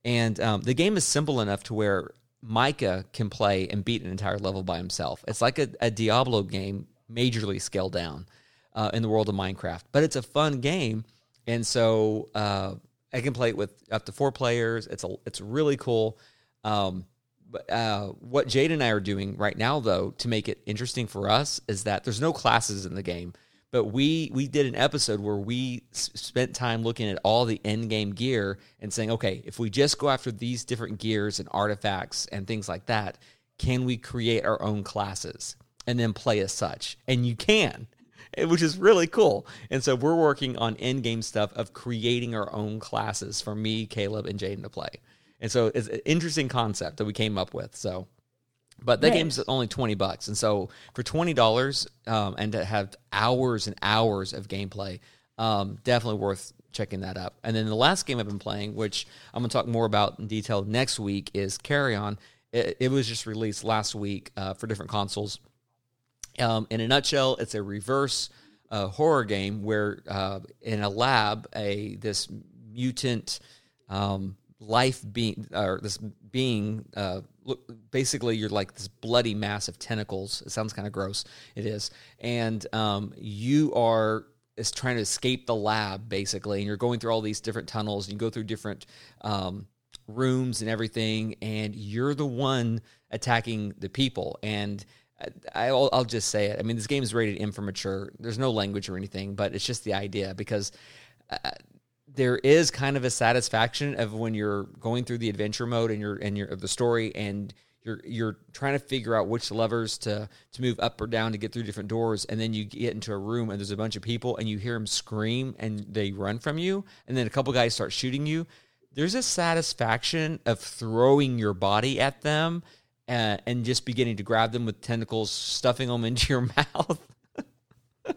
Speaker 1: and um, the game is simple enough to where Micah can play and beat an entire level by himself. It's like a, a Diablo game, majorly scaled down uh, in the world of Minecraft, but it's a fun game, and so uh, I can play it with up to four players. It's a it's really cool. Um, but uh, what Jade and I are doing right now, though, to make it interesting for us, is that there's no classes in the game. But we we did an episode where we s- spent time looking at all the end game gear and saying, okay, if we just go after these different gears and artifacts and things like that, can we create our own classes and then play as such? And you can, which is really cool. And so we're working on end game stuff of creating our own classes for me, Caleb, and Jaiden to play. And so it's an interesting concept that we came up with. So, but that
Speaker 2: Nice.
Speaker 1: game's only 20 bucks. And so for $20 um, and to have hours and hours of gameplay, um, definitely worth checking that up. And then the last game I've been playing, which I'm going to talk more about in detail next week, is Carrion. It, it was just released last week uh, for different consoles. Um, in a nutshell, it's a reverse uh, horror game where uh, in a lab, a this mutant um, life being or this being uh, look, basically you're like this bloody mass of tentacles. It sounds kind of gross. It is, and um, you are is trying to escape the lab basically, and you're going through all these different tunnels. And you go through different um, rooms and everything, and you're the one attacking the people. And I, I'll, I'll just say it. I mean, this game is rated M for mature. There's no language or anything, but it's just the idea because uh, there is kind of a satisfaction of when you're going through the adventure mode and you're and you're the story and you're you're trying to figure out which levers to to move up or down to get through different doors. And then you get into a room and there's a bunch of people and you hear them scream and they run from you. And then a couple guys start shooting you. There's a satisfaction of throwing your body at them uh, and just beginning to grab them with tentacles, stuffing them into your mouth.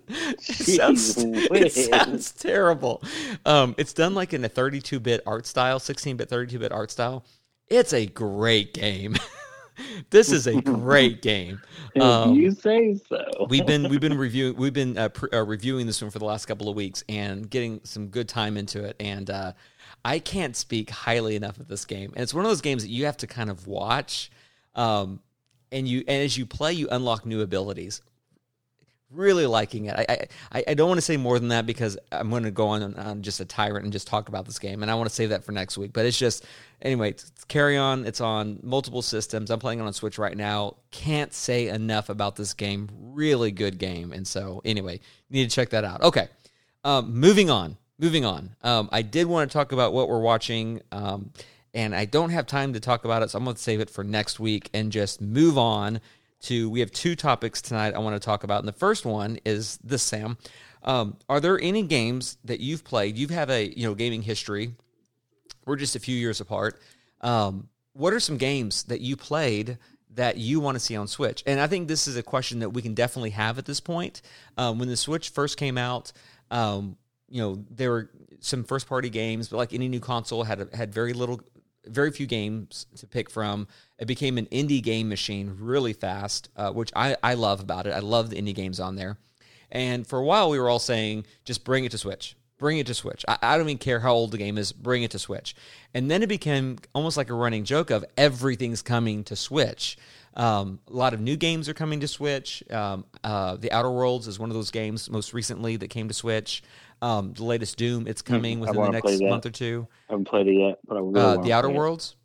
Speaker 1: It, sounds, it sounds terrible. Um, it's done like in a 32 bit art style, 16 bit, 32 bit art style. It's a great game. this is a great game.
Speaker 2: Um, you say so.
Speaker 1: we've been we've been reviewing we've been uh, pre- uh, reviewing this one for the last couple of weeks and getting some good time into it. And uh, I can't speak highly enough of this game. And it's one of those games that you have to kind of watch. Um, and you and as you play, you unlock new abilities really liking it. I, I, I don't want to say more than that because I'm going to go on, on just a tyrant and just talk about this game, and I want to save that for next week. But it's just anyway, Carrion. It's on multiple systems. I'm playing it on Switch right now. Can't say enough about this game. Really good game. And so anyway, you need to check that out. Okay, um, moving on. Moving on. Um, I did want to talk about what we're watching. Um, and I don't have time to talk about it, so I'm going to save it for next week and just move on to we have two topics tonight I want to talk about. And the first one is this, Sam. Um, are there any games that you've played? You have a you know gaming history. We're just a few years apart. Um, what are some games that you played that you want to see on Switch? And I think this is a question that we can definitely have at this point. Um, when the Switch first came out, um, you know there were some first party games, but like any new console had had very little very few games to pick from. It became an indie game machine really fast, uh, which I, I love about it. I love the indie games on there. And for a while, we were all saying, just bring it to Switch. Bring it to Switch. I, I don't even care how old the game is, bring it to Switch. And then it became almost like a running joke of everything's coming to Switch. Um, a lot of new games are coming to Switch. Um, uh, the Outer Worlds is one of those games most recently that came to Switch. Um, the latest Doom, it's hmm, coming within the next month or two.
Speaker 2: I haven't played it yet, but I really
Speaker 1: uh, the Outer Worlds.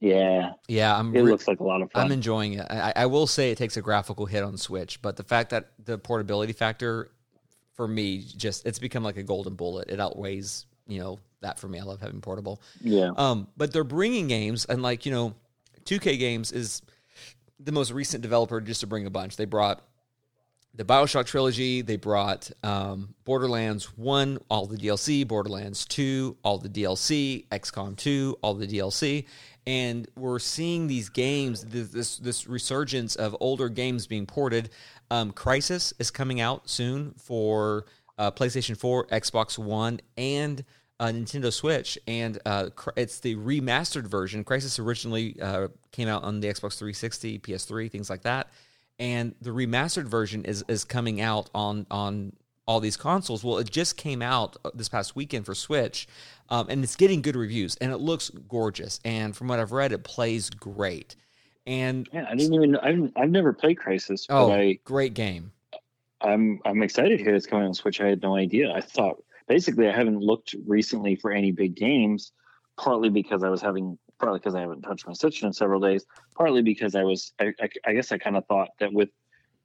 Speaker 2: It. Yeah,
Speaker 1: yeah, I'm.
Speaker 2: It re- looks like a lot of fun.
Speaker 1: I'm enjoying it. I, I, will say it takes a graphical hit on Switch, but the fact that the portability factor for me just it's become like a golden bullet. It outweighs you know that for me. I love having portable.
Speaker 2: Yeah.
Speaker 1: Um, but they're bringing games and like you know, 2K Games is the most recent developer just to bring a bunch. They brought the Bioshock trilogy. They brought um, Borderlands 1, all the DLC, Borderlands 2, all the DLC, XCOM 2, all the DLC. And we're seeing these games, this this resurgence of older games being ported. Um, Crysis is coming out soon for uh, PlayStation 4, Xbox One, and uh, Nintendo Switch, and uh, it's the remastered version. Crysis originally uh, came out on the Xbox 360, PS3, things like that and the remastered version is is coming out on on all these consoles. Well, it just came out uh, this past weekend for Switch, um, and it's getting good reviews, and it looks gorgeous. And from what I've read, it plays great. And
Speaker 2: yeah, I didn't even I've, I've never played Crysis.
Speaker 1: Oh,
Speaker 2: I,
Speaker 1: great game!
Speaker 2: I'm I'm excited here. It's coming on Switch. I had no idea. I thought basically I haven't looked recently for any big games, partly because I was having partly because I haven't touched my Switch in several days, partly because I was, I, I, I guess I kind of thought that with,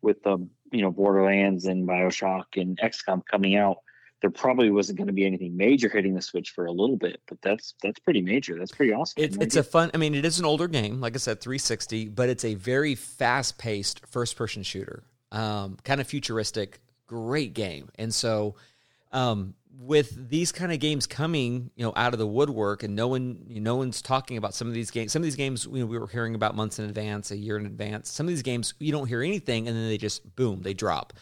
Speaker 2: with the, you know, Borderlands and Bioshock and XCOM coming out, there probably wasn't going to be anything major hitting the Switch for a little bit, but that's that's pretty major. That's pretty awesome.
Speaker 1: It, it's a fun. I mean, it is an older game, like I said, 360, but it's a very fast-paced first-person shooter, um, kind of futuristic, great game. And so, um, with these kind of games coming, you know, out of the woodwork, and no one, you know, no one's talking about some of these games. Some of these games, you know, we were hearing about months in advance, a year in advance. Some of these games, you don't hear anything, and then they just boom, they drop.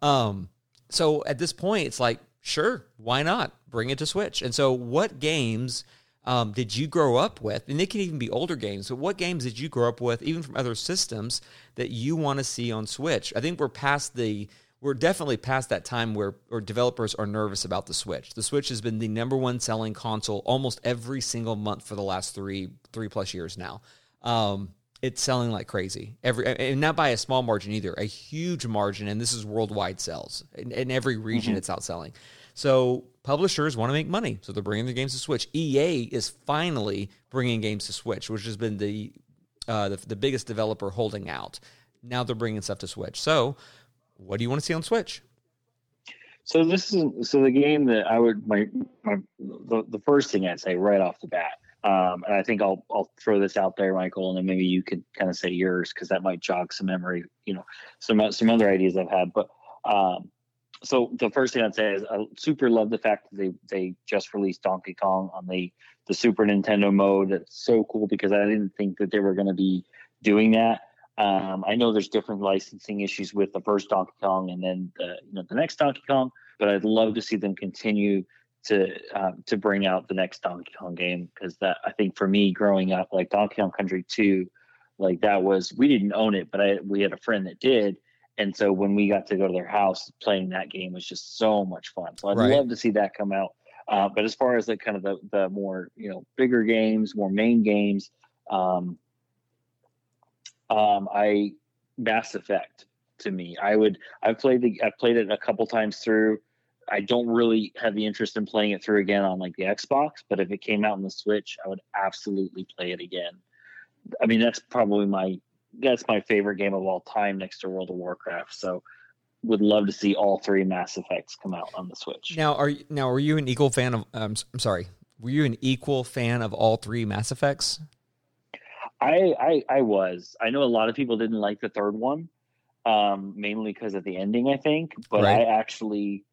Speaker 1: Um, so at this point, it's like, sure, why not bring it to Switch? And so, what games um, did you grow up with? And they can even be older games. But what games did you grow up with, even from other systems, that you want to see on Switch? I think we're past the we're definitely past that time where, where developers are nervous about the Switch. The Switch has been the number one selling console almost every single month for the last three three plus years now. Um, it's selling like crazy every and not by a small margin either, a huge margin. And this is worldwide sales in, in every region. Mm-hmm. It's outselling. So publishers want to make money, so they're bringing their games to Switch. EA is finally bringing games to Switch, which has been the uh, the, the biggest developer holding out. Now they're bringing stuff to Switch. So what do you want to see on Switch?
Speaker 2: So this is so the game that I would my my the, the first thing I'd say right off the bat, um, and I think I'll I'll throw this out there, Michael, and then maybe you could kind of say yours because that might jog some memory, you know, some some other ideas I've had. But um, so the first thing I'd say is I super love the fact that they they just released Donkey Kong on the the Super Nintendo mode. It's so cool because I didn't think that they were going to be doing that. Um, I know there's different licensing issues with the first Donkey Kong and then the you know the next Donkey Kong, but I'd love to see them continue to um, to bring out the next Donkey Kong game because that I think for me growing up like Donkey Kong Country two, like that was we didn't own it, but I we had a friend that did, and so when we got to go to their house, playing that game was just so much fun. So I'd right. love to see that come out. Uh, but as far as the kind of the, the more you know bigger games, more main games, um, um, I Mass Effect to me, I would I've played the I've played it a couple times through. I don't really have the interest in playing it through again on like the Xbox, but if it came out on the Switch, I would absolutely play it again. I mean, that's probably my that's my favorite game of all time next to World of Warcraft. So would love to see all three Mass Effects come out on the Switch.
Speaker 1: Now, are you, now are you an equal fan of? Um, I'm sorry, were you an equal fan of all three Mass Effects?
Speaker 2: I, I I was. I know a lot of people didn't like the third one, um, mainly because of the ending. I think, but right. I actually,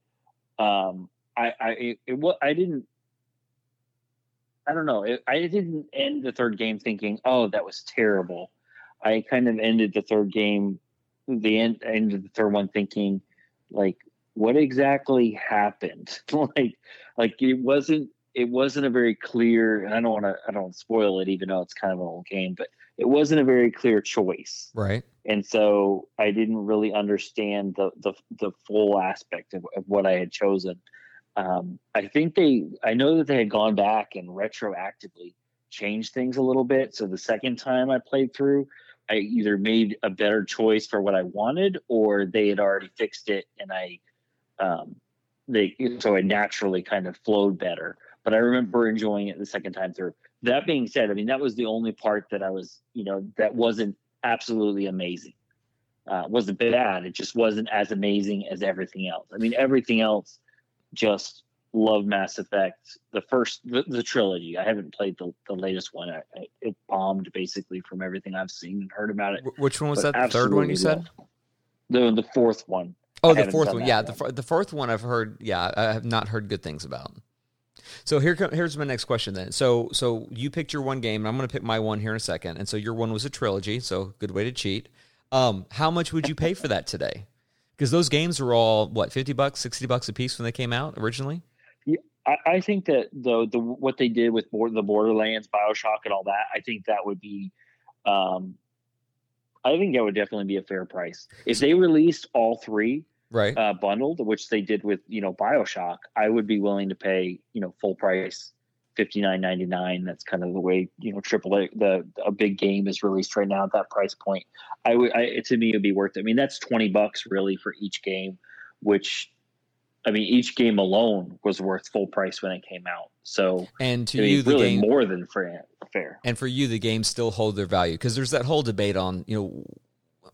Speaker 2: um, I I it, it I didn't. I don't know. It, I didn't end the third game thinking, "Oh, that was terrible." I kind of ended the third game, the end, end of the third one, thinking like, what exactly happened? like, like it wasn't it wasn't a very clear. And I don't want to I don't spoil it, even though it's kind of an old game, but it wasn't a very clear choice.
Speaker 1: Right.
Speaker 2: And so I didn't really understand the the, the full aspect of, of what I had chosen. Um, I think they I know that they had gone back and retroactively changed things a little bit. So the second time I played through, I either made a better choice for what I wanted, or they had already fixed it, and I, um, they so it naturally kind of flowed better. But I remember enjoying it the second time through. That being said, I mean that was the only part that I was, you know, that wasn't absolutely amazing. Uh, wasn't bad. It just wasn't as amazing as everything else. I mean, everything else just love Mass Effect, the first, the, the trilogy. I haven't played the, the latest one. I, I, it bombed basically from everything I've seen and heard about it.
Speaker 1: Which one was that? The third one you said?
Speaker 2: The the fourth one.
Speaker 1: Oh, I the fourth one. Yeah, the the fourth one I've heard. Yeah, I have not heard good things about. So here here's my next question then. So so you picked your one game. I'm going to pick my one here in a second. And so your one was a trilogy. So good way to cheat. Um, how much would you pay for that today? Because those games were all what fifty bucks, sixty bucks a piece when they came out originally.
Speaker 2: I, I think that the the what they did with the Borderlands, Bioshock, and all that, I think that would be, um, I think that would definitely be a fair price if they released all three
Speaker 1: right
Speaker 2: uh, bundled, which they did with you know Bioshock. I would be willing to pay you know full price. Fifty nine ninety nine. That's kind of the way you know AAA the a big game is released right now at that price point. I would I, to me it would be worth it. I mean that's twenty bucks really for each game, which I mean, each game alone was worth full price when it came out. So,
Speaker 1: and to you, the
Speaker 2: really
Speaker 1: game
Speaker 2: more than fair. Fair.
Speaker 1: And for you, the games still hold their value because there's that whole debate on you know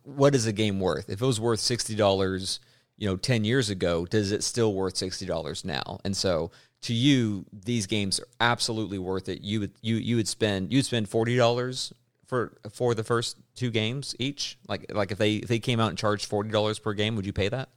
Speaker 1: what is a game worth. If it was worth sixty dollars, you know, ten years ago, does it still worth sixty dollars now? And so, to you, these games are absolutely worth it. You would you you would spend you'd spend forty dollars for for the first two games each. Like like if they if they came out and charged forty dollars per game, would you pay that?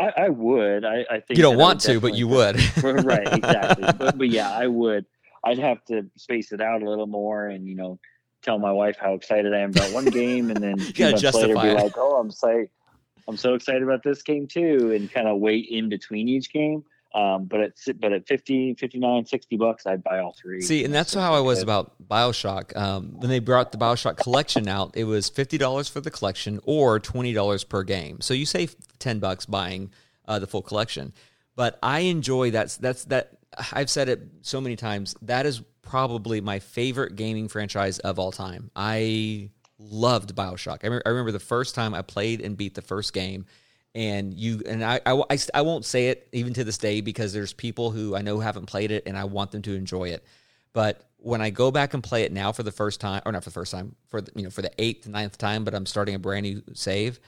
Speaker 2: I, I would. I, I, think
Speaker 1: you don't want to, but you would.
Speaker 2: right, exactly. But, but yeah, I would. I'd have to space it out a little more, and you know, tell my wife how excited I am about one game, and then two months later be like, "Oh, I'm so, I'm so excited about this game too," and kind of wait in between each game. Um, but at but at 50, 59, 60 bucks, I'd buy all three.
Speaker 1: See, and that's how I was about Bioshock. Um, when they brought the Bioshock collection out, it was fifty dollars for the collection or twenty dollars per game. So you save ten bucks buying uh, the full collection. But I enjoy that. That's that. I've said it so many times. That is probably my favorite gaming franchise of all time. I loved Bioshock. I, I remember the first time I played and beat the first game and you and I, I, I, I, won't say it even to this day because there's people who I know haven't played it and I want them to enjoy it. But when I go back and play it now for the first time, or not for the first time, for the, you know for the eighth, ninth time, but I'm starting a brand new save,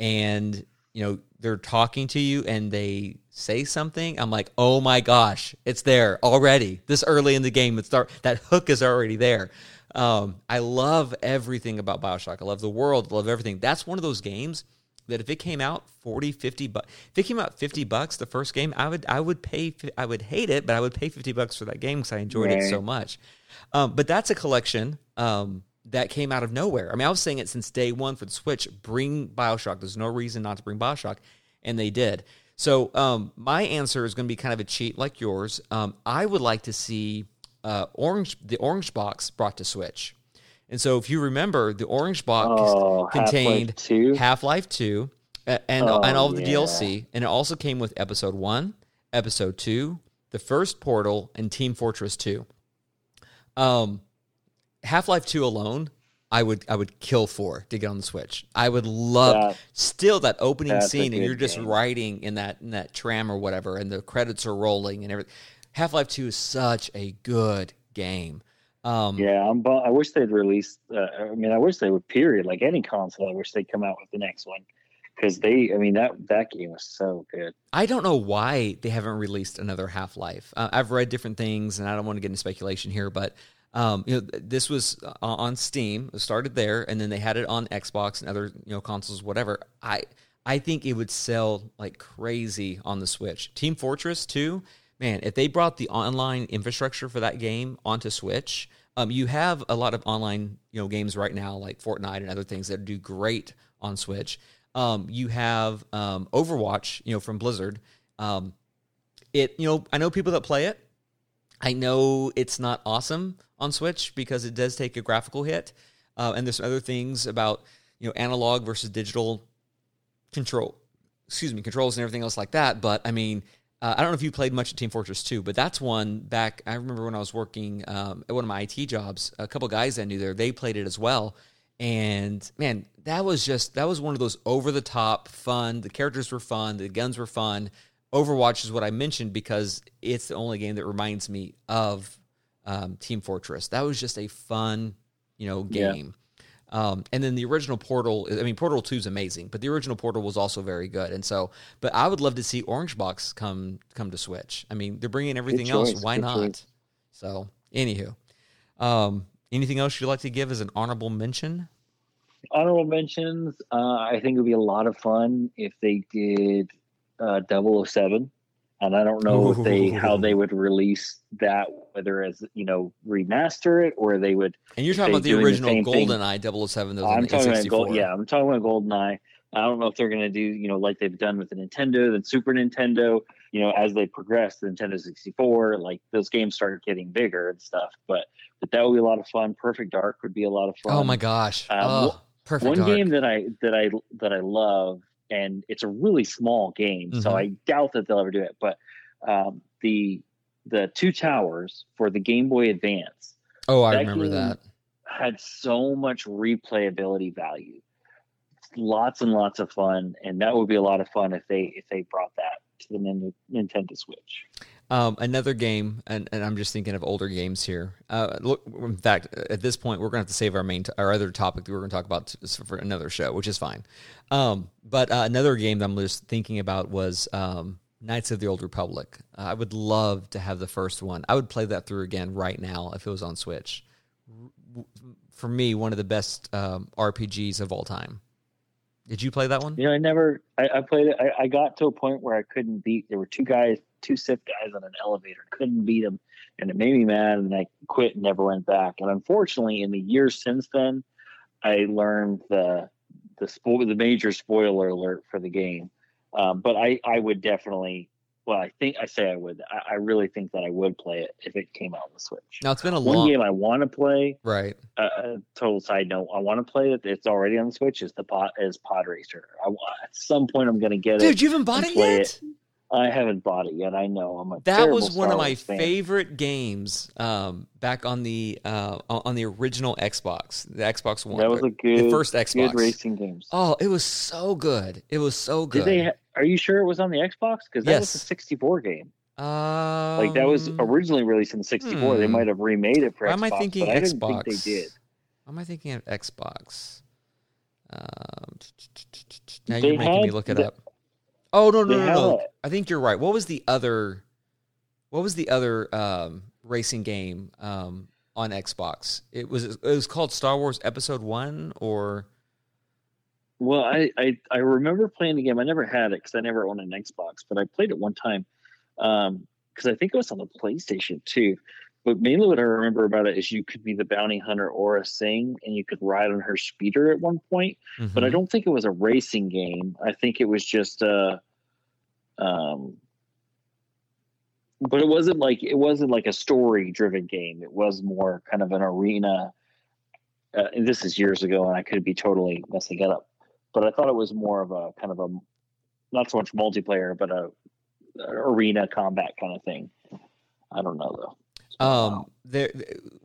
Speaker 1: and you know they're talking to you and they say something, I'm like, oh my gosh, it's there already. This early in the game, it's start that hook is already there. Um, I love everything about Bioshock. I love the world. I love everything. That's one of those games that if it came out 40, 50 bucks, if it came out 50 bucks the first game, I would I would pay I would hate it, but I would pay 50 bucks for that game cuz I enjoyed right. it so much. Um, but that's a collection um, that came out of nowhere. I mean, I was saying it since day 1 for the Switch, bring BioShock. There's no reason not to bring BioShock, and they did. So, um, my answer is going to be kind of a cheat like yours. Um, I would like to see uh, orange the orange box brought to Switch. And so, if you remember, the orange box oh, contained Half Life Two, and and, oh, and all of the yeah. DLC, and it also came with Episode One, Episode Two, the first Portal, and Team Fortress Two. Um, Half Life Two alone, I would I would kill for to get on the Switch. I would love that, still that opening scene, and you're just game. riding in that in that tram or whatever, and the credits are rolling and everything. Half Life Two is such a good game. Um,
Speaker 2: yeah, I'm. I wish they'd release. Uh, I mean, I wish they would. Period. Like any console, I wish they'd come out with the next one because they. I mean that that game was so good.
Speaker 1: I don't know why they haven't released another Half Life. Uh, I've read different things, and I don't want to get into speculation here, but um, you know, this was uh, on Steam. It started there, and then they had it on Xbox and other you know consoles, whatever. I I think it would sell like crazy on the Switch. Team Fortress 2 man, if they brought the online infrastructure for that game onto Switch, um, you have a lot of online you know games right now like Fortnite and other things that do great on Switch. Um, you have um, Overwatch, you know, from Blizzard. Um, it, you know, I know people that play it. I know it's not awesome on Switch because it does take a graphical hit, uh, and there's other things about you know analog versus digital control. Excuse me, controls and everything else like that. But I mean, uh, I don't know if you played much of Team Fortress 2, but that's one back. I remember when I was working um, at one of my IT jobs, a couple guys I knew there, they played it as well. And man, that was just, that was one of those over the top fun. The characters were fun, the guns were fun. Overwatch is what I mentioned because it's the only game that reminds me of um, Team Fortress. That was just a fun, you know, game. Yeah. Um, and then the original Portal, I mean, Portal 2 is amazing, but the original Portal was also very good. And so, but I would love to see Orange Box come come to Switch. I mean, they're bringing everything else. Why Good not? Choice. So, anywho, um, anything else you'd like to give as an honorable mention?
Speaker 2: Honorable mentions. Uh, I think it would be a lot of fun if they did uh, 007 and I don't know Ooh. if they how they would release that, whether as you know remaster it or they would.
Speaker 1: And you're talking about the original the GoldenEye 007.
Speaker 2: I'm talking about Gold, yeah, I'm talking about GoldenEye. I don't know if they're going to do you know like they've done with the Nintendo, then Super Nintendo. You know, as they progress, the Nintendo 64, like those games started getting bigger and stuff. But but that would be a lot of fun. Perfect Dark would be a lot of fun.
Speaker 1: Oh my gosh! Um, oh, Perfect.
Speaker 2: One
Speaker 1: Dark.
Speaker 2: game that I that I that I love and it's a really small game, mm-hmm. so I doubt that they'll ever do it. But um, the the two towers for the Game Boy Advance.
Speaker 1: Oh, I remember that.
Speaker 2: Had so much replayability value, lots and lots of fun, and that would be a lot of fun if they if they brought that to the Nintendo Switch.
Speaker 1: Um, another game, and, and I'm just thinking of older games here. Uh, look, in fact, at this point, we're going to have to save our main, t- our other topic that we're going to talk about t- for another show, which is fine. Um, but uh, another game that I'm just thinking about was um, Knights of the Old Republic. Uh, I would love to have the first one. I would play that through again right now if it was on Switch. For me, one of the best um, RPGs of all time. Did you play that one?
Speaker 2: You know, I never. I, I played it. I, I, got to a point where I couldn't beat. There were two guys, two Sith guys on an elevator. Couldn't beat them, and it made me mad. And I quit and never went back. And unfortunately, in the years since then, I learned the the spo- the major spoiler alert for the game. Um, but I I would definitely well, I think I say I would. I, I, really think that I would play it if it came out on the Switch.
Speaker 1: Now it's been a
Speaker 2: one
Speaker 1: long...
Speaker 2: game I want to play.
Speaker 1: Right.
Speaker 2: Uh, uh, total side note: I want to play it. It's already on the Switch. Is the pot is Pod Racer? I, at some point, I'm going to get
Speaker 1: Dude,
Speaker 2: it.
Speaker 1: Dude, you haven't bought it yet. It.
Speaker 2: I haven't bought it yet. I know. I'm a
Speaker 1: that was one
Speaker 2: Star
Speaker 1: of my favorite games um, back on the uh, on the original Xbox, the Xbox One.
Speaker 2: That was a good,
Speaker 1: the first Xbox
Speaker 2: good racing games.
Speaker 1: Oh, it was so good. It was so good.
Speaker 2: Did they? Ha- are you sure it was on the Xbox? Because that yes. was a 64 game.
Speaker 1: Um,
Speaker 2: like that was originally released in 64. Hmm. They might have remade it for
Speaker 1: Why
Speaker 2: Xbox.
Speaker 1: am I thinking
Speaker 2: I
Speaker 1: Xbox?
Speaker 2: Think they did.
Speaker 1: Why am I thinking of Xbox? Um, now you're making me look it
Speaker 2: the,
Speaker 1: up. Oh no no no no! I think you're right. What was the other? What was the other um, racing game um, on Xbox? It was it was called Star Wars Episode One or
Speaker 2: Well, I, I, I remember playing the game. I never had it because I never owned an Xbox, but I played it one time because um, I think it was on the PlayStation too. But mainly what I remember about it is you could be the bounty hunter Aurra Sing and you could ride on her speeder at one point. Mm-hmm. But I mm-hmm. don't think it was a racing game. I think it was just a, um, but it wasn't like it wasn't like a story driven game. It was more kind of an arena. Uh, and this is years ago, and I could be totally messing it up. But I thought it was more of a kind of a not so much multiplayer, but a, a arena combat kind of thing. I don't know though.
Speaker 1: Um, there,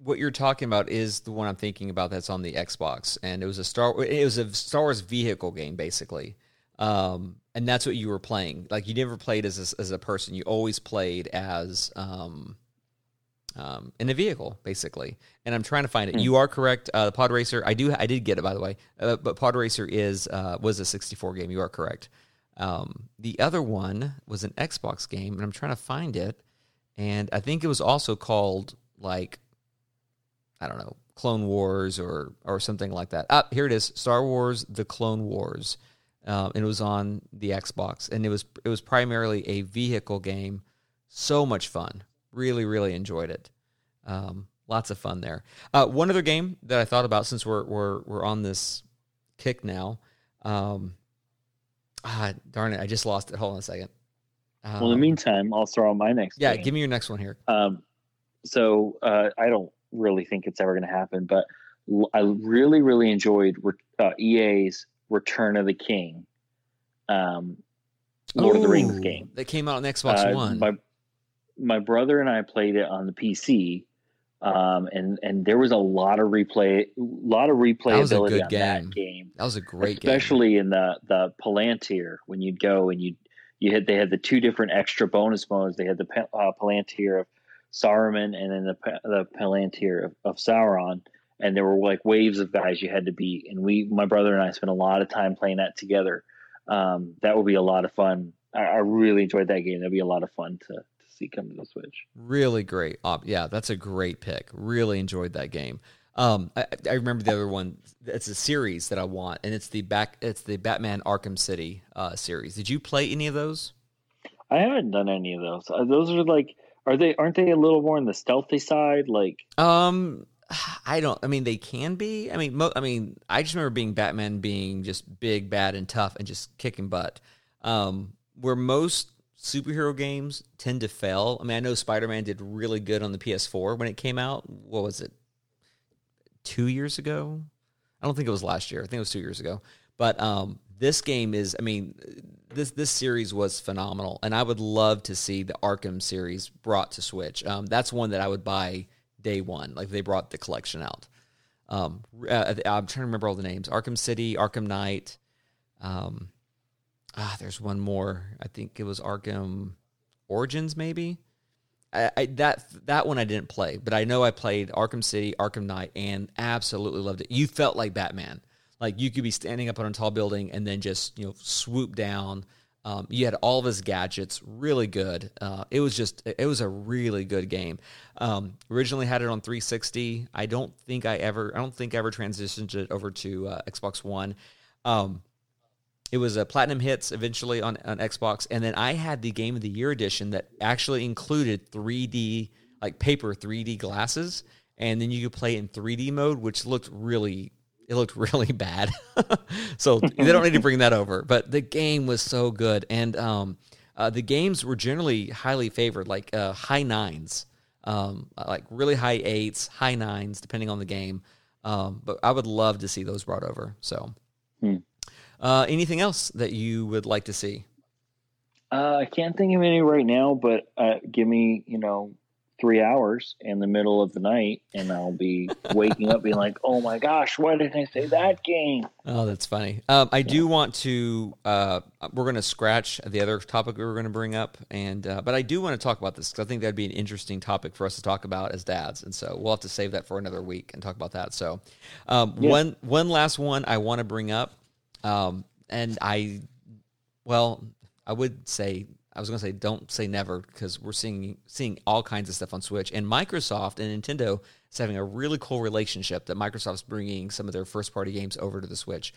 Speaker 1: what you're talking about is the one I'm thinking about. That's on the Xbox, and it was a Star. It was a Star Wars vehicle game, basically. Um, and that's what you were playing. Like you never played as a, as a person. You always played as um, um, in a vehicle, basically. And I'm trying to find it. Mm. You are correct. Uh, the Pod Racer, I do, I did get it by the way. Uh, but Pod Racer is uh, was a 64 game. You are correct. Um, the other one was an Xbox game, and I'm trying to find it and I think it was also called like I don't know Clone Wars or or something like that. Ah, here it is, Star Wars: The Clone Wars, um, and it was on the Xbox, and it was it was primarily a vehicle game. So much fun, really really enjoyed it. Um, lots of fun there. Uh, one other game that I thought about since we're we're we're on this kick now. Um, ah, darn it, I just lost it. Hold on a second.
Speaker 2: Um, well, in the um, meantime, I'll throw on my next.
Speaker 1: Yeah, give me your next one here.
Speaker 2: Um, so uh, I don't really think it's ever going to happen, but I really, really enjoyed uh, EA's Return of the King, um, Lord Ooh, of the Rings game
Speaker 1: that came out on Xbox uh, One.
Speaker 2: My my brother and I played it on the PC, um, and and there was a lot of replay, a lot of replayability on game. that game.
Speaker 1: That was a great game.
Speaker 2: especially game. in the the Palantir when you'd go and you'd you had they had the two different extra bonus modes. They had the uh, Palantir of Saruman and then the the Palantir of, of Sauron, and there were like waves of guys you had to beat. And we, my brother and I, spent a lot of time playing that together. Um, that would be a lot of fun. I, I, really enjoyed that game. That'd be a lot of fun to to see come to the Switch.
Speaker 1: Really great. yeah, that's a great pick. Really enjoyed that game. Um, I, I, remember the other one. It's a series that I want, and it's the back. It's the Batman Arkham City uh, series. Did you play any of those?
Speaker 2: I haven't done any of those. Uh, those are like, are they? Aren't they a little more on the stealthy side? Like,
Speaker 1: um, I don't. I mean, they can be. I mean, mo- I mean, I just remember being Batman being just big, bad, and tough, and just kicking butt. Um, where most superhero games tend to fail. I mean, I know Spider Man did really good on the PS4 when it came out. What was it? Two years ago. I don't think it was last year. I think it was two years ago. But um, this game is, I mean, this this series was phenomenal, and I would love to see the Arkham series brought to Switch. Um, that's one that I would buy day one, like they brought the collection out. Um, uh, I'm trying to remember all the names: Arkham City, Arkham Knight. Um, ah, there's one more. I think it was Arkham Origins, maybe. I, I, that that one I didn't play, but I know I played Arkham City, Arkham Knight, and absolutely loved it. You felt like Batman, like you could be standing up on a tall building and then just you know swoop down. Um, you had all of his gadgets, really good. Uh, it was just it was a really good game. Um, originally had it on 360. I don't think I ever I don't think I ever transitioned it over to uh, Xbox One. Um, it was a platinum hits eventually on, on Xbox, and then I had the Game of the Year edition that actually included 3D like paper 3D glasses, and then you could play in 3D mode, which looked really it looked really bad. so they don't need to bring that over. But the game was so good, and um, uh, the games were generally highly favored, like uh, high nines, um, like really high eights, high nines, depending on the game. Um, but I would love to see those brought over. So. Hmm. Uh, anything else that you would like to see?
Speaker 2: Uh, I can't think of any right now, but uh, give me, you know, three hours in the middle of the night, and I'll be waking up being like, "Oh my gosh, why did I say that game?"
Speaker 1: Oh, that's funny. Um, I do want to. Uh, we're going to scratch the other topic we were going to bring up, and uh, but I do want to talk about this because I think that'd be an interesting topic for us to talk about as dads, and so we'll have to save that for another week and talk about that. So, um, yeah. one one last one I want to bring up um, and I, well, I would say I was going to say don't say never because we're seeing seeing all kinds of stuff on Switch and Microsoft and Nintendo is having a really cool relationship that Microsoft's bringing some of their first party games over to the Switch.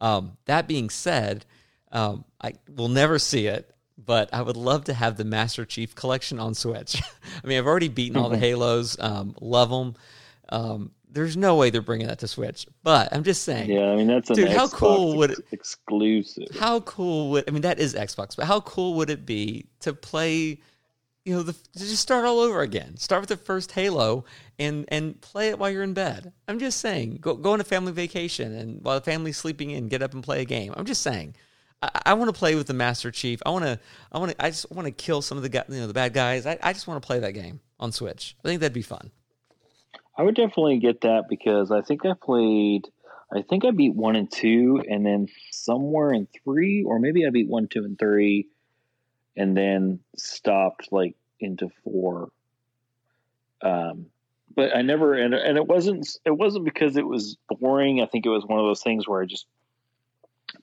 Speaker 1: Um, that being said, um, I will never see it, but I would love to have the Master Chief collection on Switch. I mean, I've already beaten all the
Speaker 2: Mm-hmm.
Speaker 1: Halos, um, love them. There's no way they're bringing that to Switch, but I'm just saying.
Speaker 2: Yeah, I mean that's an
Speaker 1: Dude, how cool would
Speaker 2: ex- exclusive.
Speaker 1: How cool would I mean that is Xbox, but how cool would it be to play you know the just start all over again. Start with the first Halo and and play it while you're in bed. I'm just saying, go go on a family vacation and while the family's sleeping in, get up and play a game. I'm just saying. I, I want to play with the Master Chief. I want to. I want to. I just want to kill some of the guy, you know, the bad guys. I, I just want to play that game on Switch. I think that'd be fun.
Speaker 2: I would definitely get that because I think I played. I think I beat one and two, and then somewhere in three, or maybe I beat one, two, and three, and then stopped like into four. Um, but I never, and, and it wasn't. It wasn't because it was boring. I think it was one of those things where I just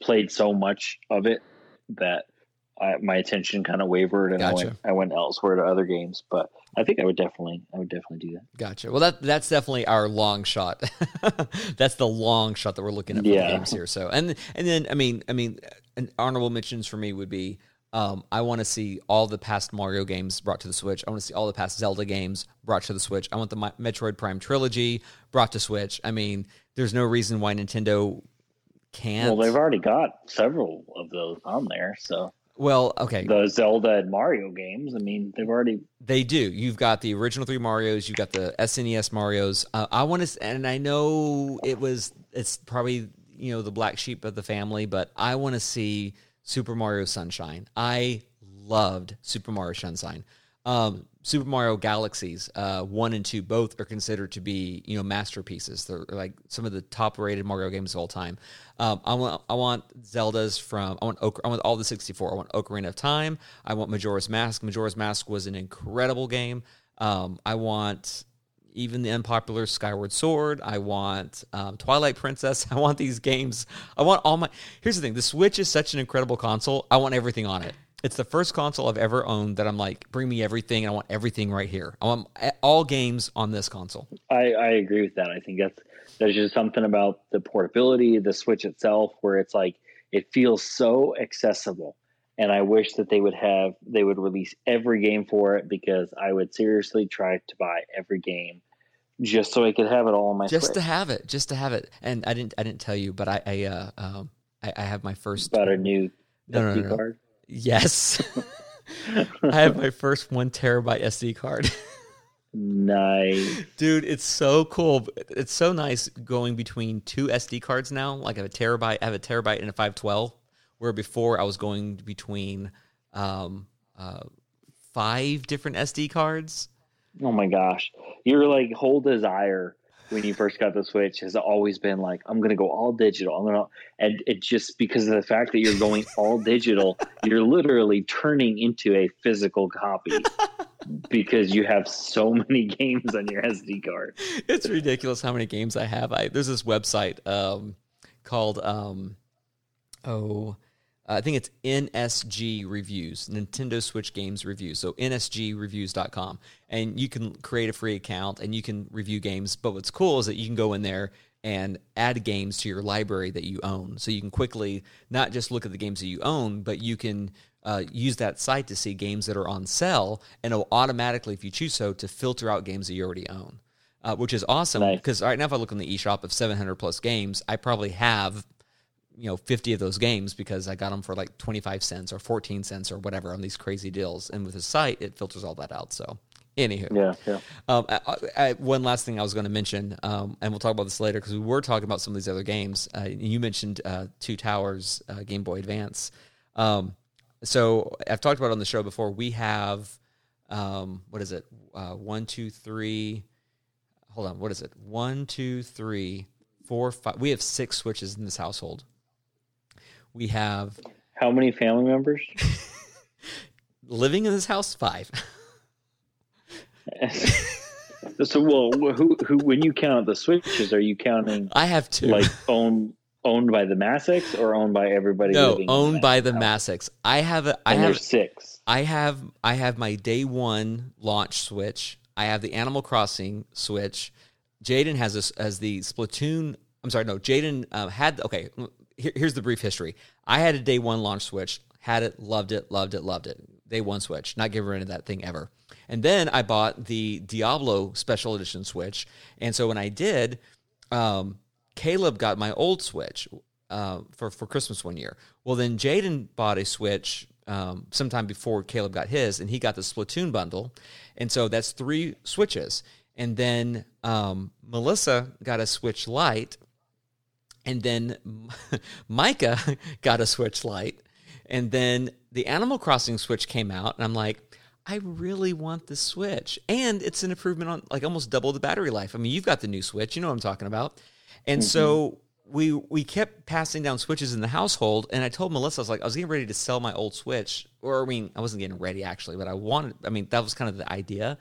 Speaker 2: played so much of it that I, my attention kind of wavered, and I went. I went elsewhere to other games. But I think I would definitely. I would definitely do that.
Speaker 1: Gotcha. Well, that that's definitely our long shot. that's the long shot that we're looking at for
Speaker 2: Yeah.
Speaker 1: the games here. So, and and then I mean, I mean, an honorable mentions for me would be um, I want to see all the past Mario games brought to the Switch. I want to see all the past Zelda games brought to the Switch. I want the Metroid Prime trilogy brought to Switch. I mean, there's no reason why Nintendo can't.
Speaker 2: Well, they've already got several of those on there. So
Speaker 1: well, okay,
Speaker 2: the Zelda and Mario games. I mean, they've already.
Speaker 1: They do. You've got the original three Mario's. You've got the SNES Mario's. Uh, I want to, and I know it was. It's probably you know the black sheep of the family, but I want to see Super Mario Sunshine. I loved Super Mario Sunshine. Um, Super Mario Galaxies uh, one and two both are considered to be you know masterpieces. They're like some of the top rated Mario games of all time. Um, I want I want Zelda's from I want Ocar- I want all the 64. I want Ocarina of Time. I want Majora's Mask. Majora's Mask was an incredible game. Um, I want even the unpopular Skyward Sword. I want um, Twilight Princess. I want these games. I want all my. Here's the thing: the Switch is such an incredible console. I want everything on it. It's the first console I've ever owned that I'm like, bring me everything. And I want everything right here. I want all games on this console.
Speaker 2: I, I agree with that. I think that's there's just something about the portability, the Switch itself, where it's like it feels so accessible. And I wish that they would have they would release every game for it because I would seriously try to buy every game just so I could have it all on my
Speaker 1: just
Speaker 2: Switch.
Speaker 1: to have it, just to have it. And I didn't, I didn't tell you, but I, I, uh, um, I, I have my first.
Speaker 2: About a new
Speaker 1: No, no, no, no. Yes, I have my first one terabyte SD card.
Speaker 2: Nice.
Speaker 1: Dude, it's so cool. It's so nice going between two SD cards now. Like I have a terabyte, I have a terabyte and a 512, where before I was going between um, uh, five different SD cards.
Speaker 2: Oh my gosh. Your like whole desire when you first got the Switch has always been like, I'm gonna go all digital. I'm gonna and it just because of the fact that you're going all digital, you're literally turning into a physical copy because you have so many games on your SD card.
Speaker 1: It's ridiculous how many games I have. I there's this website um, called um, oh, I think it's NSG Reviews, Nintendo Switch Games Reviews. So nsgreviews.com. And you can create a free account and you can review games. But what's cool is that you can go in there and add games to your library that you own. So you can quickly not just look at the games that you own, but you can uh, use that site to see games that are on sale and it'll automatically, if you choose so, to filter out games that you already own. Uh, which is awesome
Speaker 2: Nice.
Speaker 1: because right now, if I look on the eShop of 700 plus games, I probably have you know 50 of those games because I got them for like 25 cents or 14 cents or whatever on these crazy deals. And with the site, it filters all that out. So, anywho,
Speaker 2: Yeah, yeah.
Speaker 1: um, I, I, one last thing I was going to mention, um, and we'll talk about this later because we were talking about some of these other games. Uh, you mentioned uh, Two Towers uh, Game Boy Advance. Um, so I've talked about on the show before. We have um, what is it? Uh, one, two, three. Hold on. What is it? One, two, three, four, five. We have six switches in this household. We have
Speaker 2: How many family members?
Speaker 1: living in this house five.
Speaker 2: so well who who when you count the switches, are you counting
Speaker 1: I have two.
Speaker 2: like owned owned by the Massex or owned by everybody
Speaker 1: no, owned by the
Speaker 2: house?
Speaker 1: Massex. I have a. I
Speaker 2: And
Speaker 1: have.
Speaker 2: six.
Speaker 1: I have. I have my day one launch switch. I have the Animal Crossing switch. Jaiden has this as the Splatoon. I'm sorry, no. Jaiden uh, had. Okay, here, here's the brief history. I had a day one launch Switch, had it, loved it, loved it, loved it. Day one Switch, not giving rid of that thing ever. And then I bought the Diablo Special Edition Switch, and so when I did, um, Caleb got my old Switch uh, for for Christmas one year. Well, then Jaiden bought a Switch um, sometime before Caleb got his, and he got the Splatoon bundle, and so that's three Switches. And then um, Melissa got a Switch Lite, and then Micah got a Switch Lite, and then the Animal Crossing Switch came out, and I'm like, I really want the Switch, and it's an improvement on like almost double the battery life. I mean, you've got the new Switch, you know what I'm talking about, and mm-hmm. so we we kept passing down switches in the household, and I told Melissa I was like I was getting ready to sell my old switch, or I mean I wasn't getting ready actually, but I wanted. I mean that was kind of the idea.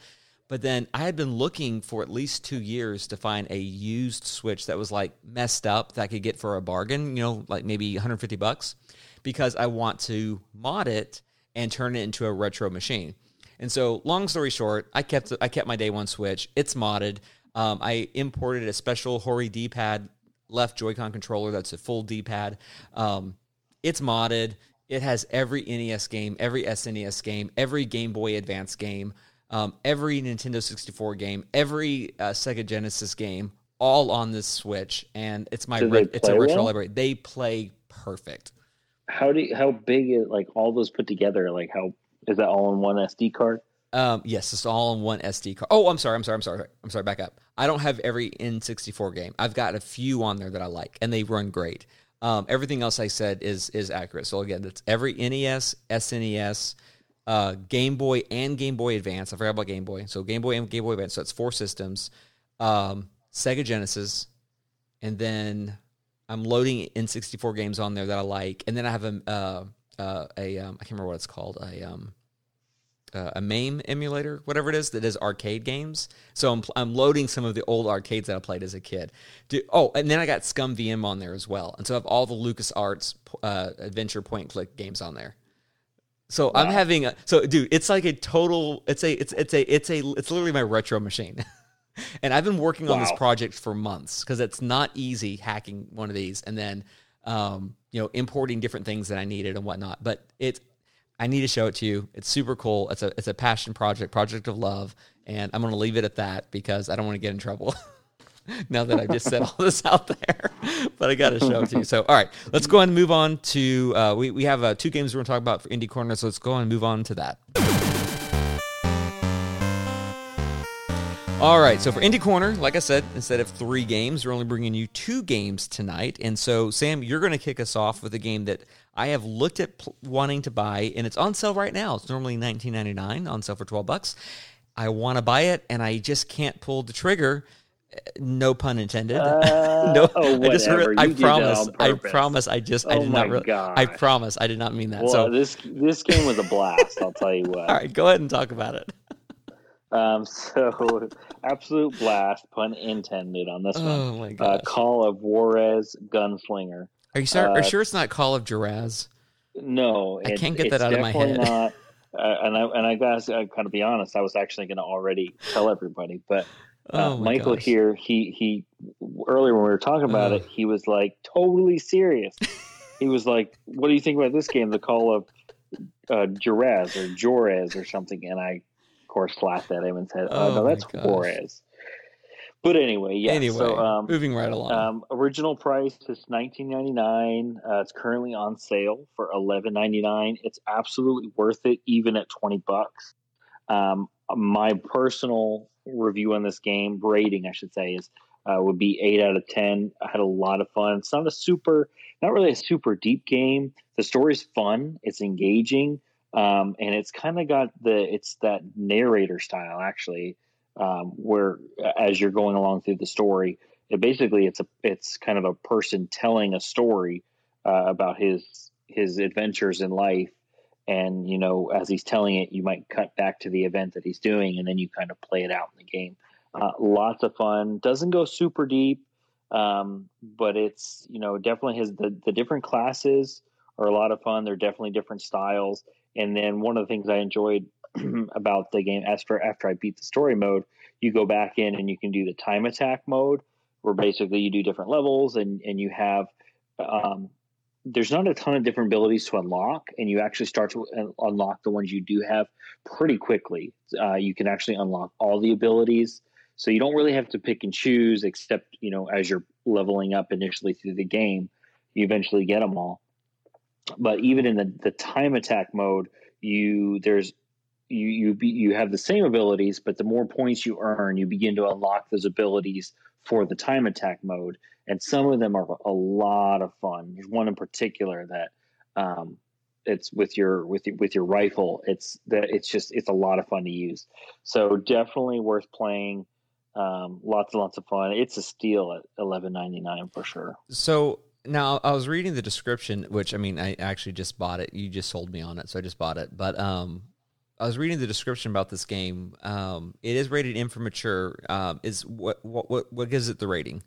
Speaker 1: But then I had been looking for at least two years to find a used switch that was like messed up that I could get for a bargain, you know, like maybe 150 bucks, because I want to mod it and turn it into a retro machine. And so, long story short, I kept I kept my day one switch. It's modded. Um, I imported a special Hori D-pad left Joy-Con controller that's a full D-pad. Um, it's modded. It has every NES game, every SNES game, every Game Boy Advance game, um, every Nintendo 64 game, every uh, Sega Genesis game, all on this Switch, and it's my re- it's a retro well? library. They play perfect.
Speaker 2: How do you, how big is like all those put together? Like how is that all in one SD card?
Speaker 1: Um, yes, it's all in one SD card. Oh, I'm sorry, I'm sorry, I'm sorry, I'm sorry. Back up. I don't have every N64 game. I've got a few on there that I like, and they run great. Um, everything else I said is is accurate. So again, it's every NES, SNES, uh, Game Boy, and Game Boy Advance. I forgot about Game Boy. So Game Boy and Game Boy Advance. So that's four systems. Um, Sega Genesis, and then I'm loading N64 games on there that I like, and then I have a uh, uh, a um, I can't remember what it's called a um, uh, a MAME emulator, whatever it is, that does arcade games. So I'm, I'm loading some of the old arcades that I played as a kid. Do, oh, and then I got ScummVM on there as well. And so I have all the LucasArts uh, adventure point click games on there. So wow. I'm having a so dude, it's like a total it's a it's it's a it's a it's literally my retro machine. and I've been working wow. on this project for months because it's not easy hacking one of these and then um, you know importing different things that I needed and whatnot. But it's I need to show it to you. It's super cool. It's a it's a passion project, project of love, and I'm going to leave it at that because I don't want to get in trouble. now that I've just said all this out there, but I got to show it to you. So, all right, let's go ahead and move on to uh, we we have uh, two games we're going to talk about for Indie Corner. So let's go and move on to that. All right, so for Indie Corner, like I said, instead of three games, we're only bringing you two games tonight. And so, Sam, you're going to kick us off with a game that I have looked at pl- wanting to buy, and it's on sale right now. It's normally $19.99 on sale for 12 bucks. I want to buy it, and I just can't pull the trigger. No pun intended.
Speaker 2: Uh, no, oh, I just heard,
Speaker 1: I promise. I promise. I just. Oh I did not. Really, I promise. I did not mean that.
Speaker 2: Well,
Speaker 1: so
Speaker 2: this this game was a blast. I'll tell you what.
Speaker 1: All right, go ahead and talk about it.
Speaker 2: Um, so absolute blast, pun intended on this
Speaker 1: oh
Speaker 2: one.
Speaker 1: my god!
Speaker 2: Uh, Call of Juarez Gunslinger.
Speaker 1: Are you sure? Uh, are you sure it's not Call of Juarez?
Speaker 2: No,
Speaker 1: I can't get that out of my head.
Speaker 2: Not, uh, and I and I gotta I gotta be honest. I was actually going to already tell everybody, but uh, oh Michael gosh. here, he he earlier when we were talking about it, he was like totally serious. he was like, "What do you think about this game? The Call of uh, Juarez or Juarez or something?" And I of course, laughed at him and said, "Oh, oh no, that's Juarez." But anyway, yeah.
Speaker 1: Anyway, so, um, moving right along.
Speaker 2: Um, original price is nineteen ninety nine. Uh, it's currently on sale for eleven ninety nine. It's absolutely worth it, even at twenty bucks. Um, my personal review on this game, rating, I should say, is uh, would be eight out of ten. I had a lot of fun. It's not a super, not really a super deep game. The story's fun. It's engaging um, and it's kind of got the it's that narrator style actually, um, where as you're going along through the story, it basically it's a it's kind of a person telling a story uh, about his his adventures in life, and you know as he's telling it, you might cut back to the event that he's doing, and then you kind of play it out in the game. Uh, lots of fun. Doesn't go super deep, um, but it's you know definitely has the the different classes are a lot of fun. They're definitely different styles and then one of the things I enjoyed about the game after after I beat the story mode, you go back in and you can do the time attack mode, where basically you do different levels and and you have um, there's not a ton of different abilities to unlock, and you actually start to unlock the ones you do have pretty quickly. Uh, you can actually unlock all the abilities, so you don't really have to pick and choose. Except you know, as you're leveling up initially through the game, you eventually get them all. But even in the the time attack mode, you there's you you be, you have the same abilities, but the more points you earn, you begin to unlock those abilities for the time attack mode, and some of them are a lot of fun. There's one in particular that um, it's with your with your, with your rifle. It's that it's just it's a lot of fun to use. So definitely worth playing. Um, lots and lots of fun. It's a steal at eleven ninety nine for sure.
Speaker 1: So now I was reading the description, which I mean I actually just bought it. You just sold me on it, so I just bought it. But um, I was reading the description about this game. Um, it is rated M for mature. Um, is what what what what gives it the rating?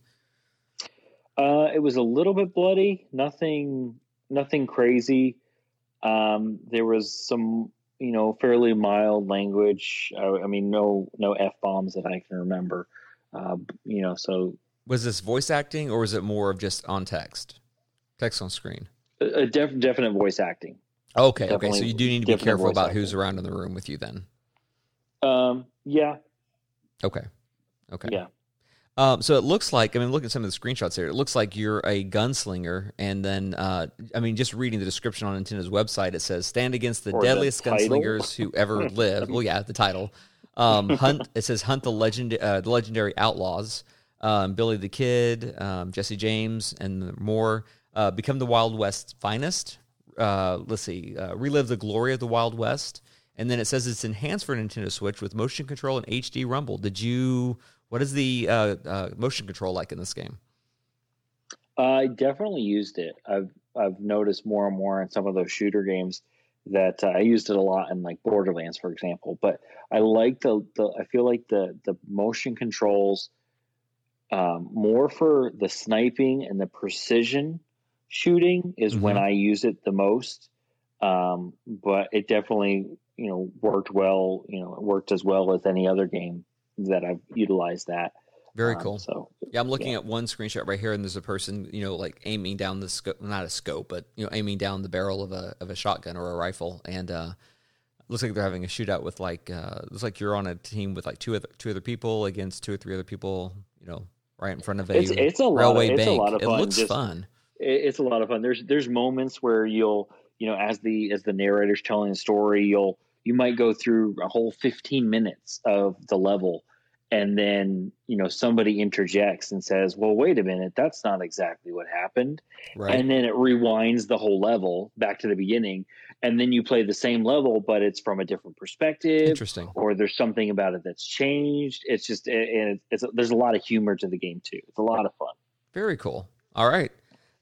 Speaker 2: Uh, it was a little bit bloody. Nothing nothing crazy. Um, there was some you know fairly mild language. I, I mean, no no f bombs that I can remember. Uh, you know, so
Speaker 1: was this voice acting or was it more of just on text, text on screen?
Speaker 2: A, a def, definite voice acting.
Speaker 1: Okay, okay. So you do need to be careful about acting. who's around in the room with you then.
Speaker 2: Um. Yeah.
Speaker 1: Okay. Okay.
Speaker 2: Yeah.
Speaker 1: Um, so it looks like I mean, look at some of the screenshots here. It looks like you're a gunslinger, and then uh, I mean, just reading the description on Nintendo's website, it says "Stand against the or deadliest the gunslingers who ever lived." Well, yeah, the title. Um, hunt. It says hunt the legend, uh, the legendary outlaws. Um, Billy the Kid, um, Jesse James, and more. Uh, become the Wild West's finest uh, let's see, uh, relive the glory of the Wild West. And then it says it's enhanced for Nintendo Switch with motion control and HD Rumble. Did you? What is the uh, uh, motion control like in this game?
Speaker 2: I definitely used it. I've I've noticed more and more in some of those shooter games that uh, I used it a lot in like Borderlands, for example. But I like the, the I feel like the the motion controls um, more for the sniping and the precision shooting is mm-hmm. when I use it the most. Um, but it definitely, you know, worked well. You know, it worked as well as any other game that I've utilized that.
Speaker 1: Very um, cool. So yeah, I'm looking yeah. at one screenshot right here, and there's a person, you know, like aiming down the scope, not a scope, but you know, aiming down the barrel of a of a shotgun or a rifle, and uh, looks like they're having a shootout with like uh, looks like you're on a team with like two other two other people against two or three other people, you know, right in front of a
Speaker 2: it's, it's a railway
Speaker 1: lot of, bank.
Speaker 2: A lot of
Speaker 1: fun. It looks Just, fun
Speaker 2: it's a lot of fun. There's there's moments where you'll you know as the as the narrator's telling the story, you'll you might go through a whole 15 minutes of the level and then you know somebody interjects and says well wait a minute that's not exactly what happened. Right. and then it rewinds the whole level back to the beginning and then you play the same level but it's from a different perspective
Speaker 1: interesting.
Speaker 2: or there's something about it that's changed. It's just it, it's, there's a lot of humor to the game too. It's a lot of fun.
Speaker 1: Very cool. All right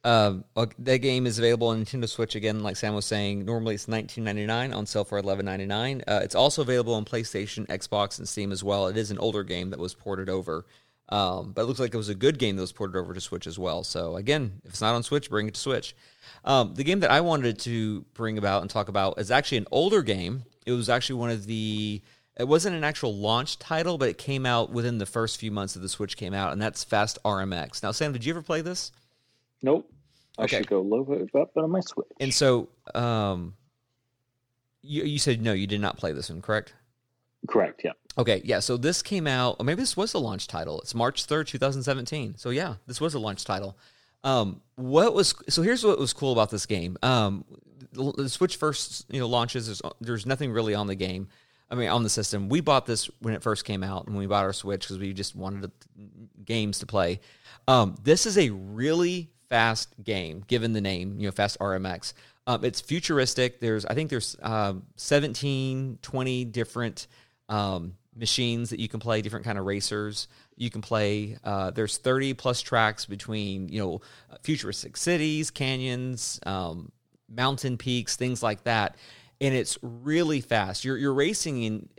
Speaker 1: uh, that game is available on Nintendo Switch again, like Sam was saying. Normally it's nineteen ninety nine on sale for eleven ninety nine. Uh, it's also available on PlayStation, Xbox, and Steam as well. It is an older game that was ported over, um, but it looks like it was a good game that was ported over to Switch as well. So again, if it's not on Switch, bring it to Switch. Um, the game that I wanted to bring about and talk about is actually an older game. It was actually one of the. It wasn't an actual launch title, but it came out within the first few months that the Switch came out, and that's Fast RMX. Now, Sam, did you ever play this?
Speaker 2: Nope. I okay. should go load it up on my Switch.
Speaker 1: And so, um, you you said no, you did not play this one, correct?
Speaker 2: Correct. Yeah.
Speaker 1: Okay. Yeah. So this came out. Or maybe this was a launch title. It's March third, two thousand seventeen. So yeah, this was a launch title. Um, what was so? Here's what was cool about this game. Um, the Switch first, you know, launches. There's, there's nothing really on the game. I mean, on the system. We bought this when it first came out, and when we bought our Switch because we just wanted games to play. Um, this is a really fast game, given the name, you know, Fast RMX. Um, it's futuristic. There's, I think there's um, 17, 20 different um, machines that you can play, different kind of racers you can play. Uh, there's 30 plus tracks between, you know, futuristic cities, canyons, um, mountain peaks, things like that. And it's really fast. You're, you're racing in,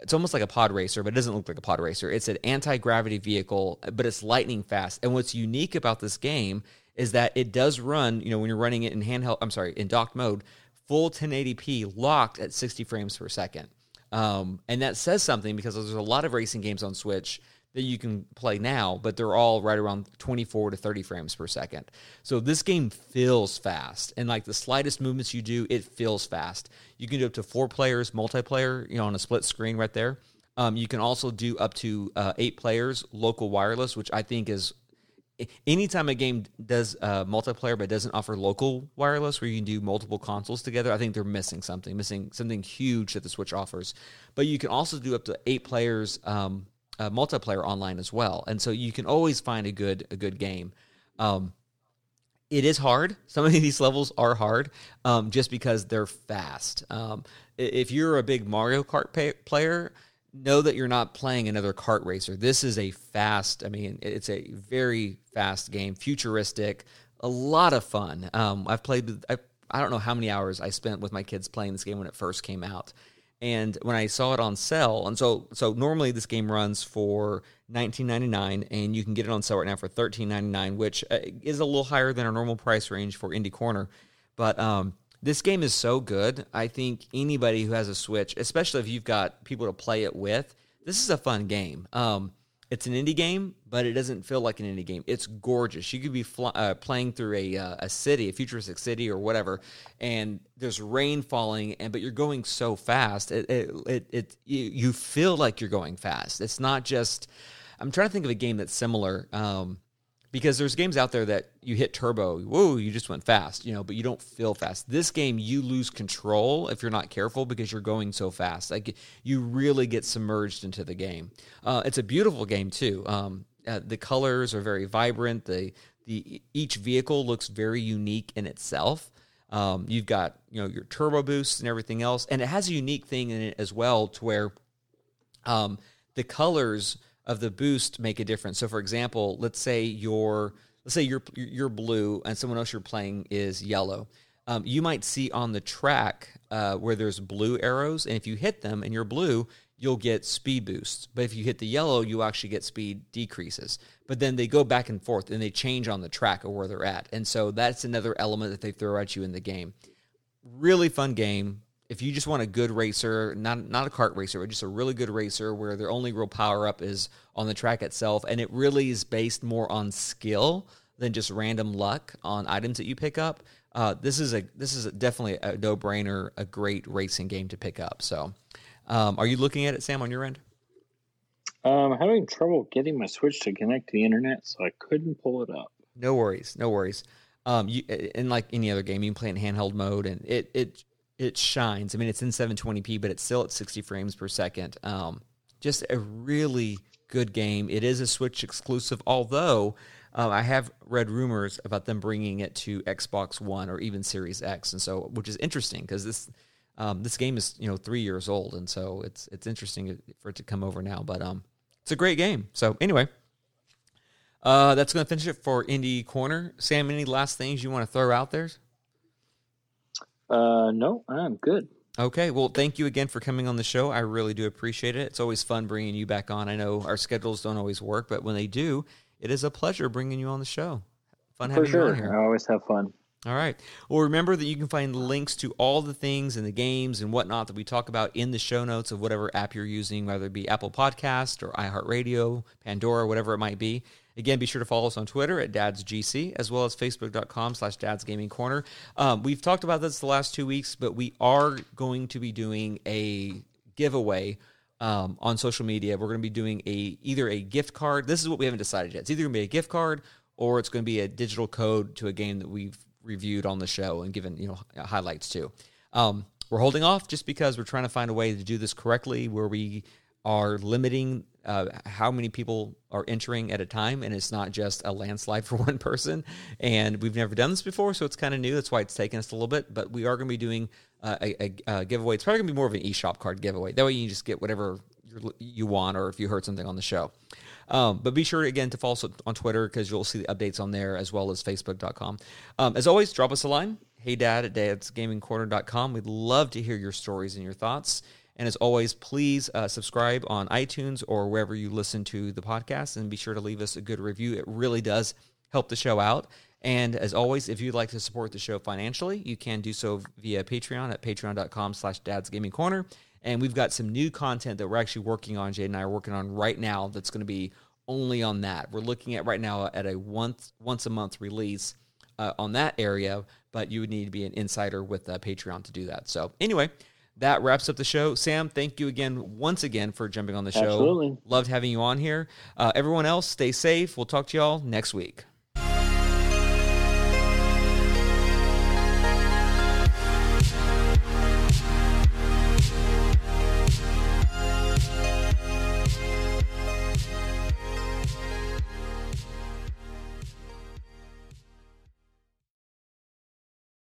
Speaker 1: it's almost like a pod racer, but it doesn't look like a pod racer. It's an anti gravity vehicle, but it's lightning fast. And what's unique about this game is that it does run, you know, when you're running it in handheld, I'm sorry, in docked mode, full 1080p locked at 60 frames per second. Um, and that says something because there's a lot of racing games on Switch that you can play now, but they're all right around 24 to 30 frames per second. So this game feels fast, and like the slightest movements you do, it feels fast. You can do up to four players multiplayer, you know, on a split screen right there. Um, you can also do up to uh, eight players local wireless, which I think is anytime a game does uh, multiplayer but doesn't offer local wireless where you can do multiple consoles together i think they're missing something missing something huge that the switch offers but you can also do up to eight players um, uh, multiplayer online as well, and so you can always find a good a good game. Um, it is hard. Some of these levels are hard, um, just because they're fast. Um, if you're a big Mario Kart pay- player, know that you're not playing another kart racer. This is a fast. I mean, it's a very fast game, futuristic, a lot of fun. Um, I've played. I, I don't know how many hours I spent with my kids playing this game when it first came out and when I saw it on sale, and so so normally this game runs for 19.99, and you can get it on sale right now for 13.99, which uh, is a little higher than our normal price range for Indie Corner. But um, this game is so good. I think anybody who has a Switch, especially if you've got people to play it with, this is a fun game. Um, it's an indie game, but it doesn't feel like an indie game. It's gorgeous. You could be uh, playing through a uh, a city, a futuristic city or whatever, and there's rain falling, and but you're going so fast. It it it, it you, you feel like you're going fast. It's not just. I'm trying to think of a game that's similar. Um, because there's games out there that you hit turbo, whoa, you just went fast, you know, but you don't feel fast. This game, you lose control if you're not careful because you're going so fast. Like you really get submerged into the game. Uh, it's a beautiful game too. Um, uh, the colors are very vibrant. The the each vehicle looks very unique in itself. Um, you've got you know your turbo boosts and everything else, and it has a unique thing in it as well, to where um, the colors of the boost make a difference. So, for example, let's say you're let's say you're you're blue and someone else you're playing is yellow. Um, you might see on the track uh, where there's blue arrows, and if you hit them and you're blue, you'll get speed boosts. But if you hit the yellow, you actually get speed decreases. But then they go back and forth and they change on the track of where they're at. And so that's another element that they throw at you in the game. Really fun game if you just want a good racer, not not a kart racer, but just a really good racer where their only real power up is on the track itself, and it really is based more on skill than just random luck on items that you pick up. Uh, this is a this is a, definitely a no brainer, a great racing game to pick up. So, um, are you looking at it, Sam, on your end?
Speaker 2: Um, I'm having trouble getting my Switch to connect to the internet, so I couldn't pull it up.
Speaker 1: No worries, no worries. Um, you, and like any other game, you can play in handheld mode, and it it it shines. I mean, it's in 720p, but it's still at 60 frames per second. Um, just a really good game. It is a Switch exclusive, although uh, I have read rumors about them bringing it to Xbox One or even Series X, and so which is interesting because this um, this game is you know three years old, and so it's it's interesting for it to come over now. But um, it's a great game. So anyway. Uh, that's going to finish it for Indie Corner. Sam, any last things you want to throw out there?
Speaker 2: Uh, no, I'm good.
Speaker 1: Okay, well, thank you again for coming on the show. I really do appreciate it. It's always fun bringing you back on. I know our schedules don't always work, but when they do, it is a pleasure bringing you on the show. Fun having
Speaker 2: sure.
Speaker 1: you on here.
Speaker 2: I always have fun.
Speaker 1: All right. Well, remember that you can find links to all the things and the games and whatnot that we talk about in the show notes of whatever app you're using, whether it be Apple Podcast or iHeartRadio, Pandora, whatever it might be. Again, be sure to follow us on Twitter at DadsGC as well as Facebook.com slash Dad's Gaming Corner. Um, we've talked about this the last two weeks, but we are going to be doing a giveaway um, on social media. We're going to be doing a either a gift card. This is what we haven't decided yet. It's either going to be a gift card or it's going to be a digital code to a game that we've reviewed on the show and given you know highlights to. Um, we're holding off just because we're trying to find a way to do this correctly, where we are limiting uh, how many people are entering at a time, and it's not just a landslide for one person. And we've never done this before, so it's kind of new. That's why it's taken us a little bit. But we are going to be doing uh, a, a, a, giveaway. It's probably going to be more of an eShop card giveaway. That way, you just get whatever you want, or if you heard something on the show. Um, but be sure again to follow us on Twitter because you'll see the updates on there as well as Facebook.com. Um, as always, drop us a line. Hey, Dad at dadsgamingcorner.com. We'd love to hear your stories and your thoughts. And as always, please uh, subscribe on iTunes or wherever you listen to the podcast and be sure to leave us a good review. It really does help the show out. And as always, if you'd like to support the show financially, you can do so via Patreon at patreon.com slash dads gaming corner. And we've got some new content that we're actually working on, Jade and I are working on right now that's going to be only on that. We're looking at right now at a once once a month release uh, on that area, but you would need to be an insider with uh, Patreon to do that. So anyway, that wraps up the show. Sam, thank you again once again for jumping on the show.
Speaker 2: Absolutely.
Speaker 1: Loved having you on here. Uh, everyone else, stay safe. We'll talk to y'all next week.